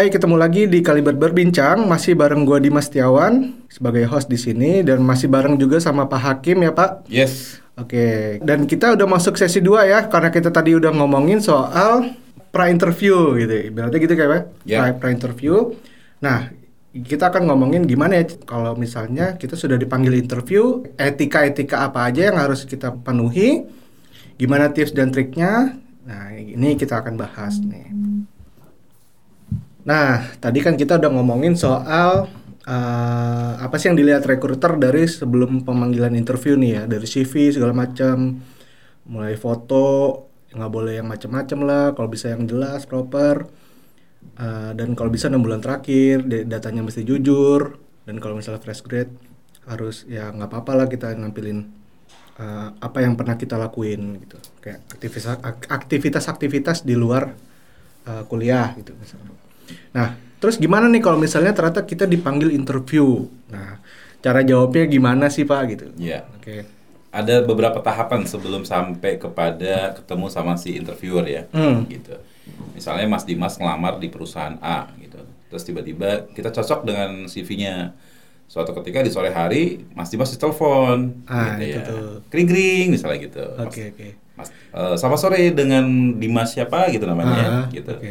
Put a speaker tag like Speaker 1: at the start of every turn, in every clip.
Speaker 1: Hai, ketemu lagi di Kaliber Berbincang. Masih bareng gua Dimas Setiawan sebagai host di sini dan masih bareng juga sama Pak Hakim ya, Pak.
Speaker 2: Yes.
Speaker 1: Oke, dan kita udah masuk sesi 2 ya karena kita tadi udah ngomongin soal pra interview gitu. Berarti gitu kayak Pak?
Speaker 2: Ya.
Speaker 1: Pra, pra interview. Nah, kita akan ngomongin gimana ya kalau misalnya kita sudah dipanggil interview, etika-etika apa aja yang harus kita penuhi, gimana tips dan triknya. Nah, ini kita akan bahas nih. Nah, tadi kan kita udah ngomongin soal eh, apa sih yang dilihat recruiter dari sebelum pemanggilan interview nih ya, dari CV segala macam, mulai foto, nggak boleh yang macam-macam lah, kalau bisa yang jelas, proper, Eh, dan kalau bisa enam bulan terakhir, da- datanya mesti jujur, dan kalau misalnya fresh grade harus ya nggak apa-apa lah kita nampilin eh, apa yang pernah kita lakuin gitu, kayak aktivitas aktivitas-aktivitas di luar eh, kuliah gitu misalnya. Nah, terus gimana nih kalau misalnya ternyata kita dipanggil interview? Nah, cara jawabnya gimana sih Pak gitu?
Speaker 2: Ya.
Speaker 1: Oke.
Speaker 2: Ada beberapa tahapan sebelum sampai kepada ketemu sama si interviewer ya.
Speaker 1: Hmm.
Speaker 2: Gitu. Misalnya Mas Dimas ngelamar di perusahaan A gitu. Terus tiba-tiba kita cocok dengan CV-nya. Suatu ketika di sore hari Mas Dimas ditelepon
Speaker 1: Ah,
Speaker 2: gitu
Speaker 1: itu
Speaker 2: ya.
Speaker 1: tuh.
Speaker 2: Kring-kring misalnya gitu.
Speaker 1: Oke, oke.
Speaker 2: Mas, eh, sama sore dengan Dimas siapa gitu namanya ya,
Speaker 1: Ah,
Speaker 2: gitu.
Speaker 1: oke.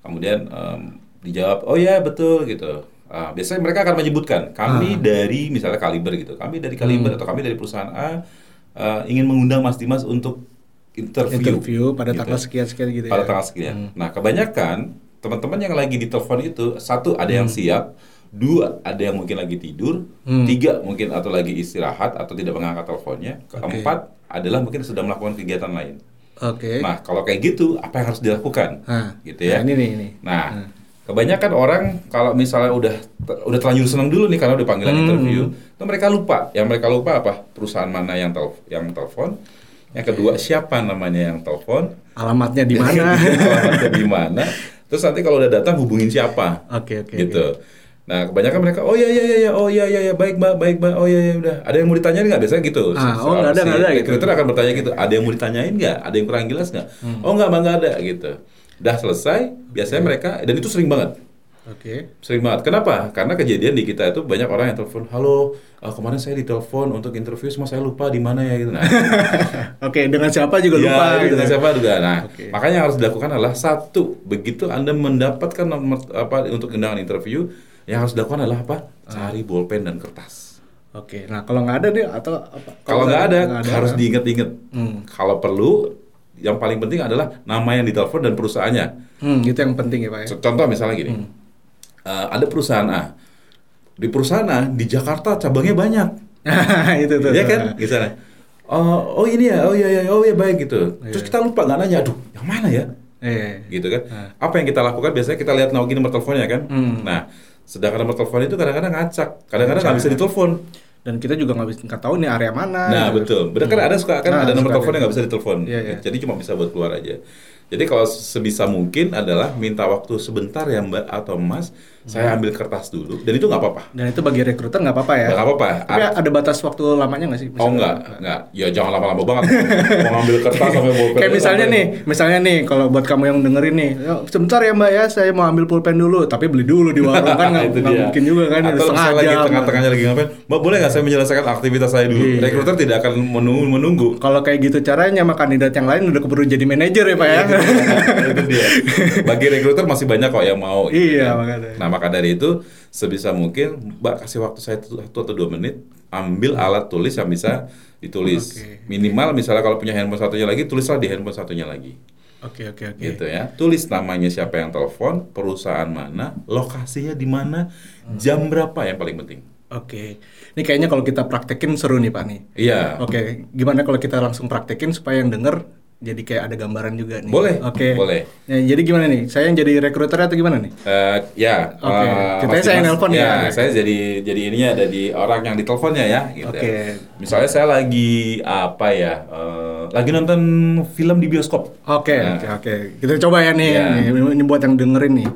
Speaker 2: Kemudian em, dijawab, oh ya betul gitu. Ah, biasanya mereka akan menyebutkan kami
Speaker 1: Ah.
Speaker 2: dari misalnya Kaliber gitu, kami dari Kaliber
Speaker 1: Hmm.
Speaker 2: atau kami dari perusahaan A eh, ingin mengundang Mas Dimas untuk interview,
Speaker 1: Interview pada
Speaker 2: gitu.
Speaker 1: tanggal sekian-sekian gitu
Speaker 2: pada
Speaker 1: ya.
Speaker 2: tanggal sekian.
Speaker 1: Hmm.
Speaker 2: Nah kebanyakan teman-teman yang lagi ditelepon itu satu ada yang siap, dua ada yang mungkin lagi tidur,
Speaker 1: Hmm.
Speaker 2: tiga mungkin atau lagi istirahat atau tidak mengangkat teleponnya, keempat adalah mungkin sedang melakukan kegiatan lain.
Speaker 1: Oke.
Speaker 2: Nah, kalau kayak gitu, apa yang harus dilakukan?
Speaker 1: Nah,
Speaker 2: gitu ya.
Speaker 1: Nah, ini nih ini.
Speaker 2: Nah,
Speaker 1: Hmm.
Speaker 2: kebanyakan orang kalau misalnya udah udah terlanjur senang dulu nih karena udah panggilan
Speaker 1: Hmm.
Speaker 2: interview, itu mereka lupa. Yang mereka lupa apa? Perusahaan mana yang tel yang telepon. Yang kedua, siapa namanya yang telepon?
Speaker 1: Alamatnya di mana?
Speaker 2: alamatnya di mana? Terus nanti kalau udah datang hubungin siapa?
Speaker 1: Oke, oke.
Speaker 2: gitu. Nah, kebanyakan mereka, oh iya iya iya, iya, oh iya iya iya, baik mbak, baik mbak, oh iya iya udah. Ada yang mau ditanyain nggak? Biasanya gitu.
Speaker 1: Ah, oh, nggak ada, nggak ada gitu.
Speaker 2: recruiter akan bertanya gitu, ada yang mau ditanyain nggak? Ada yang kurang jelas nggak?
Speaker 1: Hmm.
Speaker 2: Oh nggak, mbak nggak ada gitu. Udah selesai, biasanya mereka, dan itu sering banget.
Speaker 1: Oke.
Speaker 2: Sering banget. Kenapa? Karena kejadian di kita itu banyak orang yang telepon, halo, eh, kemarin saya ditelepon untuk interview, semua saya lupa di mana ya gitu. Nah,
Speaker 1: Oke, dengan siapa juga
Speaker 2: Ya,
Speaker 1: lupa
Speaker 2: itu
Speaker 1: gitu.
Speaker 2: dengan siapa juga. Nah,
Speaker 1: Oke.
Speaker 2: makanya yang harus dilakukan adalah satu, begitu Anda mendapatkan nomor apa untuk undangan interview, yang harus dilakukan adalah apa?
Speaker 1: Ah.
Speaker 2: Cari bolpen dan kertas.
Speaker 1: Oke. Nah, kalau nggak ada nih atau apa?
Speaker 2: Kalau nggak ada,
Speaker 1: nggak
Speaker 2: harus diinget-inget.
Speaker 1: Hmm.
Speaker 2: Kalau perlu, yang paling penting adalah nama yang ditelepon dan perusahaannya.
Speaker 1: Hmm, itu yang penting ya, Pak ya.
Speaker 2: Contoh misalnya gini,
Speaker 1: Hmm.
Speaker 2: eh, ada perusahaan A. Di perusahaan A di Jakarta cabangnya banyak.
Speaker 1: itu tuh.
Speaker 2: Iya kan? Misalnya. Oh, oh ini ya, oh iya iya, oh iya baik gitu. Terus
Speaker 1: Iya.
Speaker 2: kita lupa nggak nanya, aduh, yang mana ya?
Speaker 1: Eh.
Speaker 2: gitu kan.
Speaker 1: Nah.
Speaker 2: Apa yang kita lakukan biasanya kita lihat lagi nomor teleponnya kan.
Speaker 1: Hmm.
Speaker 2: Nah, sedangkan nomor telepon itu kadang-kadang ngacak, kadang-kadang nggak bisa ditelepon.
Speaker 1: Dan kita juga nggak bisa nggak tahu nih area mana.
Speaker 2: Nah,
Speaker 1: gitu.
Speaker 2: betul. Benar kan ada suka kan
Speaker 1: Nah,
Speaker 2: ada nomor telepon yang nggak bisa ditelepon.
Speaker 1: Iya, iya.
Speaker 2: Jadi cuma bisa buat keluar aja. Jadi kalau sebisa mungkin adalah minta waktu sebentar ya Mbak atau Mas, saya ambil kertas dulu dan itu nggak apa-apa.
Speaker 1: Dan itu bagi rekruter nggak apa-apa ya.
Speaker 2: Nggak apa-apa.
Speaker 1: Tapi ada batas waktu lamanya nggak sih?
Speaker 2: Oh
Speaker 1: Misalnya-
Speaker 2: enggak, enggak. Ya jangan lama-lama banget. Mau ngambil kertas sampai bolpen.
Speaker 1: Kayak misalnya nih, misalnya nih, kalau buat kamu yang dengerin nih, "Ya, sebentar ya mbak ya, saya mau ambil pulpen dulu, tapi beli dulu di warung kan nggak nggak mungkin juga kan,
Speaker 2: Atau misalnya lagi tengah-tengahnya lagi ngapain? Mbak boleh nggak saya menyelesaikan aktivitas saya dulu?
Speaker 1: Iya.
Speaker 2: Rekruter tidak akan menunggu. menunggu.
Speaker 1: Kalau kayak gitu caranya, sama kandidat yang lain udah keburu jadi manajer ya pak ya.
Speaker 2: itu dia. Bagi rekruter masih banyak kok yang mau. gitu
Speaker 1: Iya,
Speaker 2: kan.
Speaker 1: makanya.
Speaker 2: Nah maka dari itu sebisa mungkin Mbak kasih waktu saya satu atau dua menit, ambil alat tulis yang bisa ditulis.
Speaker 1: Oke.
Speaker 2: Minimal misalnya kalau punya handphone satunya lagi, tulislah di handphone satunya lagi.
Speaker 1: Oke oke oke.
Speaker 2: Gitu ya. Tulis namanya siapa yang telepon, perusahaan mana, lokasinya di mana, jam berapa yang paling penting.
Speaker 1: Oke. Ini kayaknya kalau kita praktekin seru nih pak nih.
Speaker 2: Iya.
Speaker 1: Oke. Gimana kalau kita langsung praktekin supaya yang denger jadi kayak ada gambaran juga nih.
Speaker 2: Boleh,
Speaker 1: Oke.
Speaker 2: boleh.
Speaker 1: Ya, jadi gimana nih? Saya yang jadi rekruter atau gimana nih?
Speaker 2: Eh, ya,
Speaker 1: Oke.
Speaker 2: eh,
Speaker 1: Ceritanya
Speaker 2: Mas
Speaker 1: saya yang nelpon ya.
Speaker 2: Saya jadi jadi ininya ada di orang yang diteleponnya ya. Gitu.
Speaker 1: Oke.
Speaker 2: Misalnya saya lagi apa ya? eh, lagi nonton film di bioskop.
Speaker 1: Oke,
Speaker 2: Nah.
Speaker 1: oke, oke. Kita coba ya nih, nih, ini buat yang dengerin nih.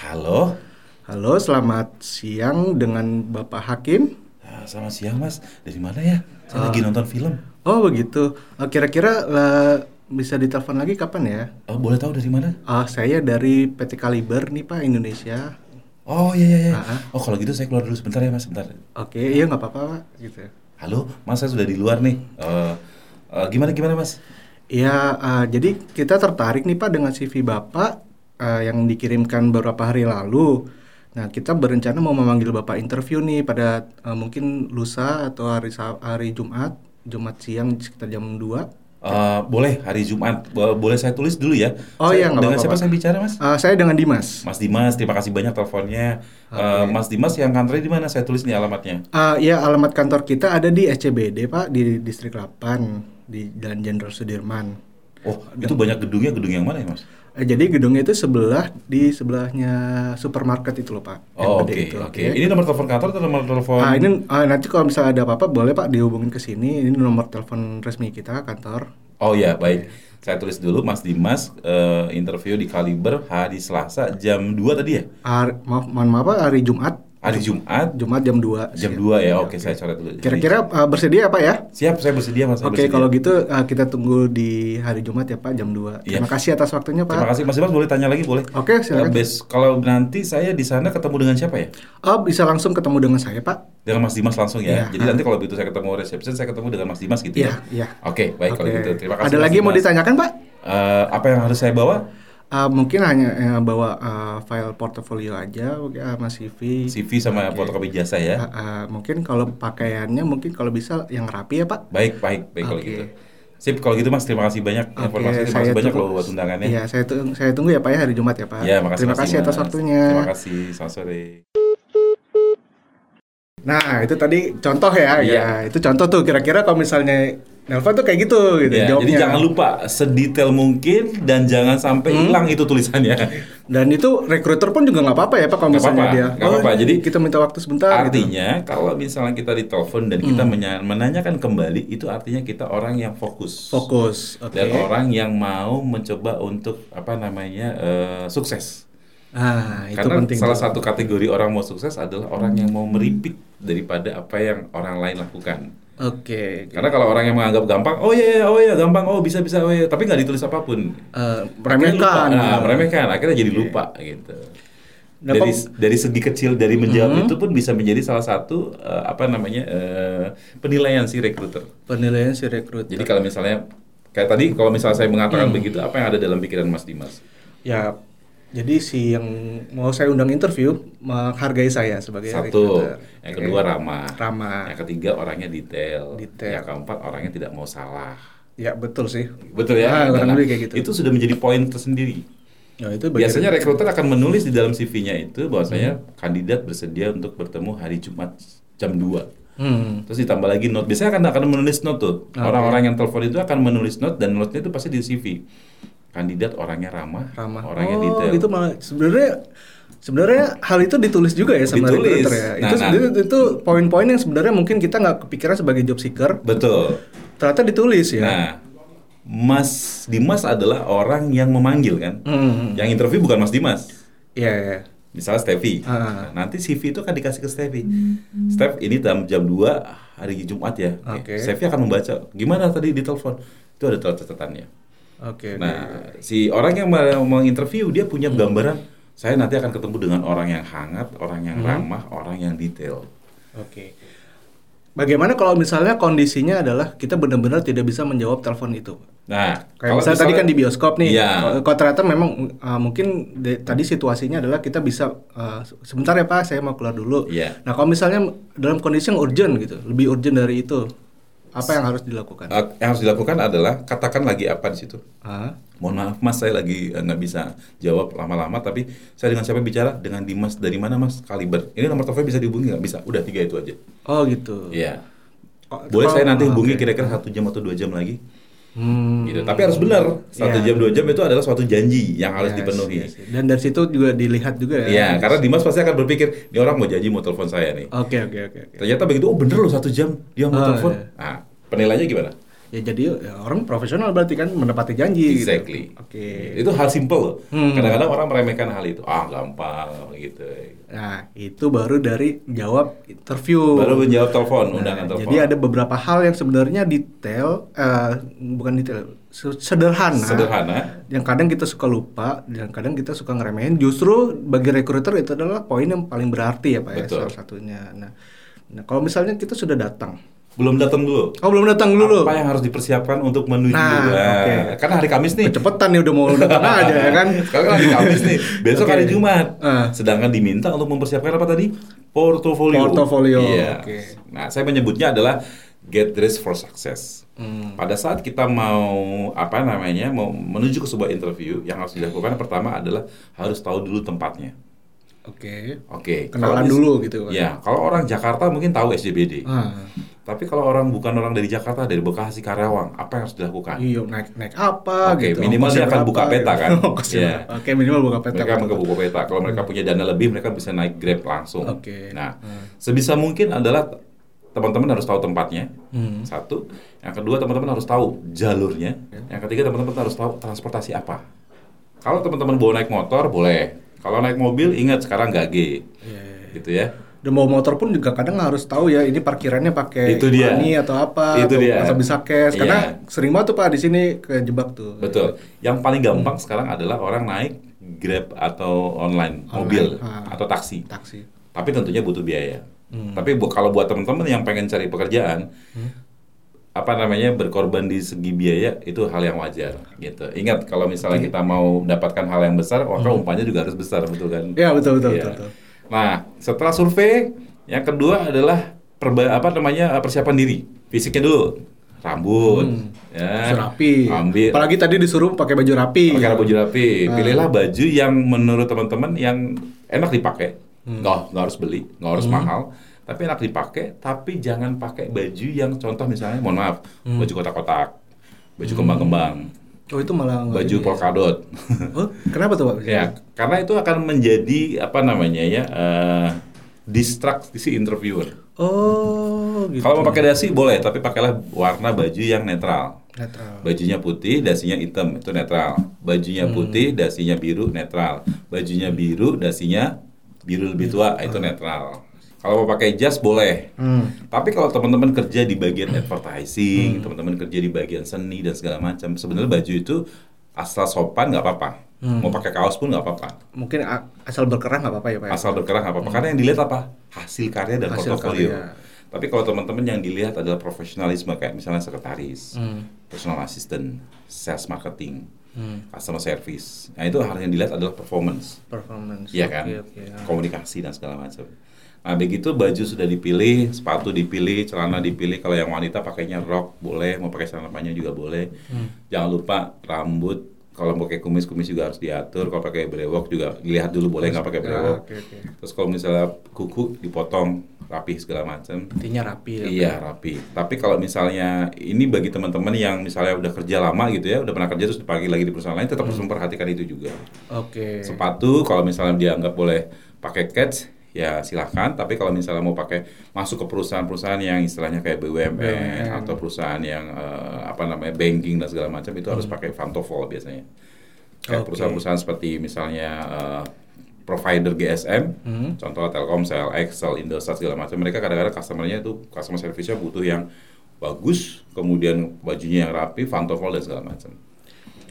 Speaker 2: Halo.
Speaker 1: Halo, selamat siang dengan Bapak Hakim.
Speaker 2: Selamat siang mas. Dari mana ya? Saya
Speaker 1: Ah.
Speaker 2: lagi nonton film.
Speaker 1: Oh begitu. Eh, Kira-kira eh, bisa ditelepon lagi kapan ya?
Speaker 2: Eh, boleh tahu dari mana?
Speaker 1: Ah, saya dari PT Kaliber nih Pak Indonesia.
Speaker 2: Oh iya iya iya.
Speaker 1: Ah, ah.
Speaker 2: Oh kalau gitu saya keluar dulu sebentar ya mas, sebentar.
Speaker 1: Oke, iya nggak apa-apa Pak. Gitu.
Speaker 2: Halo, mas saya sudah di luar nih. Eh, eh, gimana gimana mas?
Speaker 1: Iya, ah, jadi kita tertarik nih Pak dengan CV Bapak ah, yang dikirimkan beberapa hari lalu. Nah, kita berencana mau memanggil Bapak interview nih pada ah, mungkin lusa atau hari hari Jumat, Jumat siang sekitar jam 2.
Speaker 2: Eh, boleh hari Jumat. Bo- boleh saya tulis dulu ya?
Speaker 1: Oh,
Speaker 2: Saya-
Speaker 1: iya,
Speaker 2: Dengan
Speaker 1: apa-apa,
Speaker 2: siapa
Speaker 1: Pak.
Speaker 2: saya bicara mas?
Speaker 1: Ah, saya dengan Dimas.
Speaker 2: Mas Dimas, terima kasih banyak teleponnya. Eh, Mas Dimas yang kantornya di mana? Saya tulis nih alamatnya.
Speaker 1: Ah, ya, alamat kantor kita ada di SCBD Pak di Distrik 8 di Jalan Jenderal Sudirman.
Speaker 2: Oh, itu banyak gedungnya. Gedung yang mana ya mas?
Speaker 1: Eh, jadi gedungnya itu sebelah di sebelahnya supermarket itu loh Pak.
Speaker 2: Oh,
Speaker 1: gede
Speaker 2: oke
Speaker 1: itu,
Speaker 2: oke. Ini nomor telepon kantor atau nomor telepon?
Speaker 1: Ah, ini ah, nanti kalau misalnya ada apa-apa boleh Pak dihubungin ke sini. Ini nomor telepon resmi kita kantor.
Speaker 2: Oh ya, baik. Saya tulis dulu Mas Dimas eh, interview di Kaliber hari Selasa jam 2 tadi ya?
Speaker 1: Hari, maaf, maaf Pak, hari Jumat.
Speaker 2: Hari Jumat
Speaker 1: Jumat jam 2.
Speaker 2: jam 2 ya. Oke, saya coret dulu.
Speaker 1: Kira-kira ah, bersedia Pak ya?
Speaker 2: Siap, saya bersedia Mas.
Speaker 1: Oke,
Speaker 2: bersedia.
Speaker 1: kalau gitu ah, kita tunggu di hari Jumat ya Pak jam 2.
Speaker 2: Iya.
Speaker 1: Terima kasih atas waktunya Pak.
Speaker 2: Terima kasih Mas Dimas boleh tanya lagi boleh?
Speaker 1: Oke, silakan.
Speaker 2: Eh, bes- kalau nanti saya di sana ketemu dengan siapa ya?
Speaker 1: Oh, bisa langsung ketemu dengan saya Pak?
Speaker 2: Dengan Mas Dimas langsung ya.
Speaker 1: Iya.
Speaker 2: Jadi nanti kalau begitu saya ketemu reception, saya ketemu dengan Mas Dimas gitu
Speaker 1: Iya,
Speaker 2: ya.
Speaker 1: iya.
Speaker 2: Oke, baik kalau
Speaker 1: Oke.
Speaker 2: gitu. Terima kasih.
Speaker 1: Ada
Speaker 2: Mas
Speaker 1: lagi yang mau
Speaker 2: Dimas.
Speaker 1: ditanyakan Pak?
Speaker 2: Eh, apa yang harus saya bawa?
Speaker 1: Ah, mungkin hanya eh, bawa ah, file portofolio aja, ah, sama CV.
Speaker 2: CV sama fotokopi jasa ya.
Speaker 1: Ah, ah, mungkin kalau pakaiannya mungkin kalau bisa yang rapi ya Pak.
Speaker 2: Baik, baik, baik kalau
Speaker 1: Oke.
Speaker 2: gitu. Sip, kalau gitu Mas, terima kasih banyak
Speaker 1: Oke,
Speaker 2: informasi. Terima kasih banyak loh buat undangannya.
Speaker 1: Iya, saya tunggu, saya tunggu ya Pak ya hari Jumat ya Pak.
Speaker 2: Ya, makasih
Speaker 1: Terima
Speaker 2: Mas
Speaker 1: kasih atas
Speaker 2: Dimas.
Speaker 1: waktunya.
Speaker 2: Terima kasih. Selamat sore.
Speaker 1: Nah, itu tadi contoh ya,
Speaker 2: Iya.
Speaker 1: ya. Itu contoh tuh kira-kira kalau misalnya Nelva tuh kayak gitu gitu jawabnya.
Speaker 2: jadi jangan lupa sedetail mungkin dan jangan sampai
Speaker 1: Hmm.
Speaker 2: hilang itu tulisannya.
Speaker 1: Dan itu recruiter pun juga nggak apa-apa ya Pak kalau
Speaker 2: Nggak
Speaker 1: misalnya
Speaker 2: apa-apa,
Speaker 1: dia.
Speaker 2: nggak apa-apa.
Speaker 1: ini
Speaker 2: Jadi,
Speaker 1: kita minta waktu sebentar gitu.
Speaker 2: Artinya kalau misalnya kita ditelepon dan kita menya- menanyakan kembali itu artinya kita orang yang fokus.
Speaker 1: Fokus. Oke.
Speaker 2: Dan orang yang mau mencoba untuk apa namanya eh, sukses.
Speaker 1: Ah, itu
Speaker 2: Karena
Speaker 1: penting.
Speaker 2: salah satu kategori orang mau sukses adalah orang yang mau meripik daripada apa yang orang lain lakukan.
Speaker 1: Oke.
Speaker 2: Karena kalau orang yang menganggap gampang, oh iya, iya, oh iya, gampang, oh bisa bisa, oh iya, tapi nggak ditulis apa
Speaker 1: pun.
Speaker 2: Eh, lupa.
Speaker 1: meremehkan.
Speaker 2: Nah, meremehkan, akhirnya jadi lupa gitu.
Speaker 1: Nah,
Speaker 2: dari dari segi kecil dari menjawab itu pun bisa menjadi salah satu eh, apa namanya eh, penilaian si rekruter.
Speaker 1: Penilaian si recruiter.
Speaker 2: Jadi kalau misalnya kayak tadi kalau misalnya saya mengatakan
Speaker 1: Hmm.
Speaker 2: begitu, apa yang ada dalam pikiran Mas Dimas?
Speaker 1: Ya, jadi si yang mau saya undang interview menghargai saya sebagai
Speaker 2: Satu,
Speaker 1: recruiter.
Speaker 2: yang kedua ramah,
Speaker 1: Ramah.
Speaker 2: yang ketiga orangnya detail,
Speaker 1: Detail.
Speaker 2: yang keempat orangnya tidak mau salah.
Speaker 1: Ya betul sih.
Speaker 2: Betul ya?
Speaker 1: Ah,
Speaker 2: Nah,
Speaker 1: lebih kayak gitu.
Speaker 2: Itu sudah menjadi poin tersendiri.
Speaker 1: Ya, itu
Speaker 2: Biasanya rekruter akan menulis di dalam CV-nya itu bahwasanya
Speaker 1: Hmm.
Speaker 2: kandidat bersedia untuk bertemu hari Jumat jam 2.
Speaker 1: Hmm.
Speaker 2: Terus ditambah lagi note. Biasanya akan akan menulis note tuh. Orang-orang yang telepon itu akan menulis note dan note-nya itu pasti di CV. Kandidat orangnya ramah,
Speaker 1: ramah.
Speaker 2: orangnya
Speaker 1: oh,
Speaker 2: detail.
Speaker 1: itu malah sebenarnya sebenarnya hal itu ditulis juga ya sama
Speaker 2: Ditulis.
Speaker 1: recruiter ya.
Speaker 2: Nah,
Speaker 1: itu
Speaker 2: nah.
Speaker 1: itu, itu poin-poin yang sebenarnya mungkin kita nggak kepikiran sebagai job seeker,
Speaker 2: Betul.
Speaker 1: ternyata ditulis ya.
Speaker 2: Nah, Mas Dimas adalah orang yang memanggil kan.
Speaker 1: Hmm.
Speaker 2: Yang interview bukan Mas Dimas.
Speaker 1: Iya, iya.
Speaker 2: Misalnya Steffi.
Speaker 1: Ah.
Speaker 2: Nah, nanti CV itu akan dikasih ke Steffi. Steph, ini jam jam 2 hari Jumat ya.
Speaker 1: Oke.
Speaker 2: Steffi akan membaca. Gimana tadi di telepon? Itu ada catatannya.
Speaker 1: Oke. oke.
Speaker 2: Nah, si orang yang mau menginterview dia punya gambaran saya nanti akan ketemu dengan orang yang hangat, orang yang ramah, orang yang detail.
Speaker 1: Oke. Bagaimana kalau misalnya kondisinya adalah kita benar-benar tidak bisa menjawab telepon itu?
Speaker 2: Nah,
Speaker 1: Kayak misalnya, tadi kan di bioskop nih,
Speaker 2: Iya.
Speaker 1: kalau ternyata memang uh, mungkin de- tadi situasinya adalah kita bisa uh, sebentar ya Pak, saya mau keluar dulu.
Speaker 2: Iya.
Speaker 1: Nah kalau misalnya dalam kondisi yang urgent gitu, lebih urgent dari itu, apa yang harus dilakukan?
Speaker 2: Yang harus dilakukan adalah katakan lagi apa di situ.
Speaker 1: Ah,
Speaker 2: Mohon maaf Mas, saya lagi eh, nggak bisa jawab lama-lama, tapi saya dengan siapa bicara? Dengan Dimas dari mana Mas? Kaliber. Ini nomor telepon bisa dihubungi nggak? Bisa. Udah tiga itu aja.
Speaker 1: oh gitu.
Speaker 2: Iya.
Speaker 1: Oh,
Speaker 2: Boleh saya nanti hubungi
Speaker 1: oke.
Speaker 2: kira-kira satu jam atau dua jam lagi.
Speaker 1: Hmm.
Speaker 2: Gitu. Tapi harus benar. Satu
Speaker 1: Iya.
Speaker 2: jam dua jam itu adalah suatu janji yang harus
Speaker 1: Yes,
Speaker 2: dipenuhi.
Speaker 1: yes. Dan dari situ juga dilihat juga ya.
Speaker 2: Iya, karena Dimas pasti akan berpikir, ini orang mau janji mau telepon saya nih.
Speaker 1: Oke oke oke. oke.
Speaker 2: Ternyata begitu, oh bener loh satu jam dia mau
Speaker 1: Oh,
Speaker 2: telepon.
Speaker 1: iya.
Speaker 2: Nah, penilaiannya gimana?
Speaker 1: Ya jadi ya, orang profesional berarti kan menepati janji.
Speaker 2: Exactly.
Speaker 1: Gitu. Oke.
Speaker 2: Itu hal simple loh.
Speaker 1: Hmm.
Speaker 2: Kadang-kadang orang meremehkan hal itu. Ah, gampang gitu.
Speaker 1: Nah itu baru dari jawab interview.
Speaker 2: Baru menjawab telepon,
Speaker 1: Nah,
Speaker 2: undangan telepon.
Speaker 1: Jadi ada beberapa hal yang sebenarnya detail, eh, bukan detail, se- sederhana.
Speaker 2: Sederhana.
Speaker 1: Yang kadang kita suka lupa, dan kadang kita suka ngeremehin. Justru bagi recruiter itu adalah poin yang paling berarti ya pak ya
Speaker 2: Betul.
Speaker 1: salah satunya. Nah, nah kalau misalnya kita sudah datang,
Speaker 2: Belum datang dulu.
Speaker 1: oh belum datang dulu,
Speaker 2: Apa yang harus dipersiapkan untuk menuju?
Speaker 1: Nah, oke.
Speaker 2: Karena hari Kamis nih.
Speaker 1: kecepatan nih udah mau datang aja ya kan?
Speaker 2: Sekarang kan hari Kamis nih, besok
Speaker 1: Oke.
Speaker 2: hari Jumat.
Speaker 1: Ah.
Speaker 2: Sedangkan diminta untuk mempersiapkan apa tadi? Portofolio.
Speaker 1: Portofolio,
Speaker 2: Iya.
Speaker 1: oke.
Speaker 2: Nah, saya menyebutnya adalah get dressed for success.
Speaker 1: Hmm.
Speaker 2: Pada saat kita mau apa namanya, mau menuju ke sebuah interview, yang harus dilakukan pertama adalah harus tahu dulu tempatnya.
Speaker 1: Oke.
Speaker 2: Oke.
Speaker 1: Kenalan
Speaker 2: kalau mis-
Speaker 1: dulu gitu, Pak.
Speaker 2: Ya, kalau orang Jakarta mungkin tahu SJBD.
Speaker 1: Ah,
Speaker 2: Tapi kalau orang bukan orang dari Jakarta, dari Bekasi, Karawang, apa yang harus dilakukan?
Speaker 1: iya naik naik apa
Speaker 2: Oke,
Speaker 1: gitu?
Speaker 2: minimal dia akan
Speaker 1: berapa,
Speaker 2: buka peta
Speaker 1: gitu.
Speaker 2: kan?
Speaker 1: Ongkosnya
Speaker 2: Iya.
Speaker 1: Oke minimal buka peta.
Speaker 2: mereka ke buku peta. Kalau mereka punya dana lebih, mereka bisa naik Grab langsung.
Speaker 1: Oke.
Speaker 2: Nah,
Speaker 1: Hmm.
Speaker 2: sebisa mungkin adalah teman-teman harus tahu tempatnya.
Speaker 1: Hmm.
Speaker 2: Satu. Yang kedua, teman-teman harus tahu jalurnya.
Speaker 1: Ya.
Speaker 2: Yang ketiga, teman-teman harus tahu transportasi apa. Kalau teman-teman bawa naik motor, boleh. Kalau naik mobil, ingat sekarang nggak G.
Speaker 1: Iya, iya, iya.
Speaker 2: Gitu ya.
Speaker 1: Dan bawa motor pun juga kadang harus tahu ya ini parkirannya pakai
Speaker 2: Itu dia.
Speaker 1: money atau apa
Speaker 2: Itu
Speaker 1: atau,
Speaker 2: dia.
Speaker 1: atau bisa cash karena sering banget tuh Pak di sini kejebak tuh.
Speaker 2: Betul. Yang paling gampang
Speaker 1: Hmm.
Speaker 2: sekarang adalah orang naik Grab atau online,
Speaker 1: Online.
Speaker 2: mobil
Speaker 1: Ah.
Speaker 2: atau taksi.
Speaker 1: Taksi.
Speaker 2: Tapi tentunya butuh biaya.
Speaker 1: Hmm.
Speaker 2: Tapi bu- kalau buat teman-teman yang pengen cari pekerjaan, apa namanya berkorban di segi biaya itu hal yang wajar gitu. Ingat kalau misalnya kita mau mendapatkan hal yang besar, maka umpannya juga harus besar, betul kan?
Speaker 1: Ya betul betul
Speaker 2: Iya.
Speaker 1: betul. betul.
Speaker 2: Nah, setelah survei, yang kedua adalah perba apa namanya persiapan diri, fisiknya dulu, rambut, ya,
Speaker 1: Harus rapi.
Speaker 2: ambil,
Speaker 1: Apalagi tadi disuruh pakai baju rapi.
Speaker 2: pakai baju rapi.
Speaker 1: Ah.
Speaker 2: Pilihlah baju yang menurut teman-teman yang enak dipakai. Nggak, nggak harus beli, nggak harus mahal. Tapi enak dipakai, tapi jangan pakai baju yang contoh misalnya, mohon maaf, baju kotak-kotak, baju kembang-kembang,
Speaker 1: Oh itu malah
Speaker 2: baju
Speaker 1: ya.
Speaker 2: polkadot.
Speaker 1: Oh, kenapa tuh Pak?
Speaker 2: ya, karena itu akan menjadi apa namanya ya, eh, distraksi interviewer.
Speaker 1: Oh, gitu.
Speaker 2: Kalau mau pakai dasi boleh, tapi pakailah warna baju yang netral.
Speaker 1: netral.
Speaker 2: Bajunya putih, dasinya hitam, itu netral. Bajunya
Speaker 1: Hmm.
Speaker 2: putih, dasinya biru, netral. Bajunya biru, dasinya biru lebih tua, itu netral. Kalau mau pakai jas boleh.
Speaker 1: Hmm.
Speaker 2: Tapi kalau teman-teman kerja di bagian advertising, teman-teman kerja di bagian seni dan segala macam, sebenarnya baju itu asal sopan nggak apa-apa.
Speaker 1: Hmm.
Speaker 2: Mau pakai kaos pun nggak apa-apa.
Speaker 1: Mungkin asal berkerah nggak apa-apa ya Pak? ya?
Speaker 2: Asal berkerah nggak apa-apa. Karena yang dilihat apa? Hasil karya dan
Speaker 1: Hasil
Speaker 2: portofolio.
Speaker 1: karya.
Speaker 2: Tapi kalau teman-teman yang dilihat adalah profesionalisme kayak misalnya sekretaris,
Speaker 1: Hmm.
Speaker 2: personal assistant, sales marketing,
Speaker 1: Hmm.
Speaker 2: customer service. Nah itu hal yang dilihat adalah performance,
Speaker 1: Performance.
Speaker 2: iya kan,
Speaker 1: Oke, oke. ya.
Speaker 2: komunikasi dan segala macam. Nah begitu baju sudah dipilih, sepatu dipilih, celana dipilih. Kalau yang wanita pakainya rok boleh, mau pakai celana panjang juga boleh.
Speaker 1: Hmm.
Speaker 2: Jangan lupa rambut. Kalau mau pakai kumis, kumis juga harus diatur. Kalau pakai brewok juga dilihat dulu boleh nggak pakai
Speaker 1: Ya,
Speaker 2: brewok.
Speaker 1: Oke, oke.
Speaker 2: Terus kalau misalnya kuku dipotong rapi segala macam.
Speaker 1: Intinya rapi ya.
Speaker 2: Iya rapi. Tapi kalau misalnya ini bagi teman-teman yang misalnya udah kerja lama gitu ya, udah pernah kerja terus dipanggil lagi di perusahaan lain, tetap harus memperhatikan itu juga.
Speaker 1: Oke.
Speaker 2: Sepatu kalau misalnya dianggap boleh pakai catch, ya silahkan. Tapi kalau misalnya mau pakai masuk ke perusahaan-perusahaan yang istilahnya kayak BUMN,
Speaker 1: BUMN.
Speaker 2: atau perusahaan yang eh, apa namanya banking dan segala macam itu harus pakai Fantofol biasanya. Kayak
Speaker 1: Oke.
Speaker 2: perusahaan-perusahaan seperti misalnya eh, provider GSM,
Speaker 1: Hmm.
Speaker 2: contoh Telkomsel, Excel, Indosat segala macam. Mereka kadang-kadang customernya itu customer service-nya butuh yang bagus, kemudian bajunya yang rapi, Fantofol dan segala macam.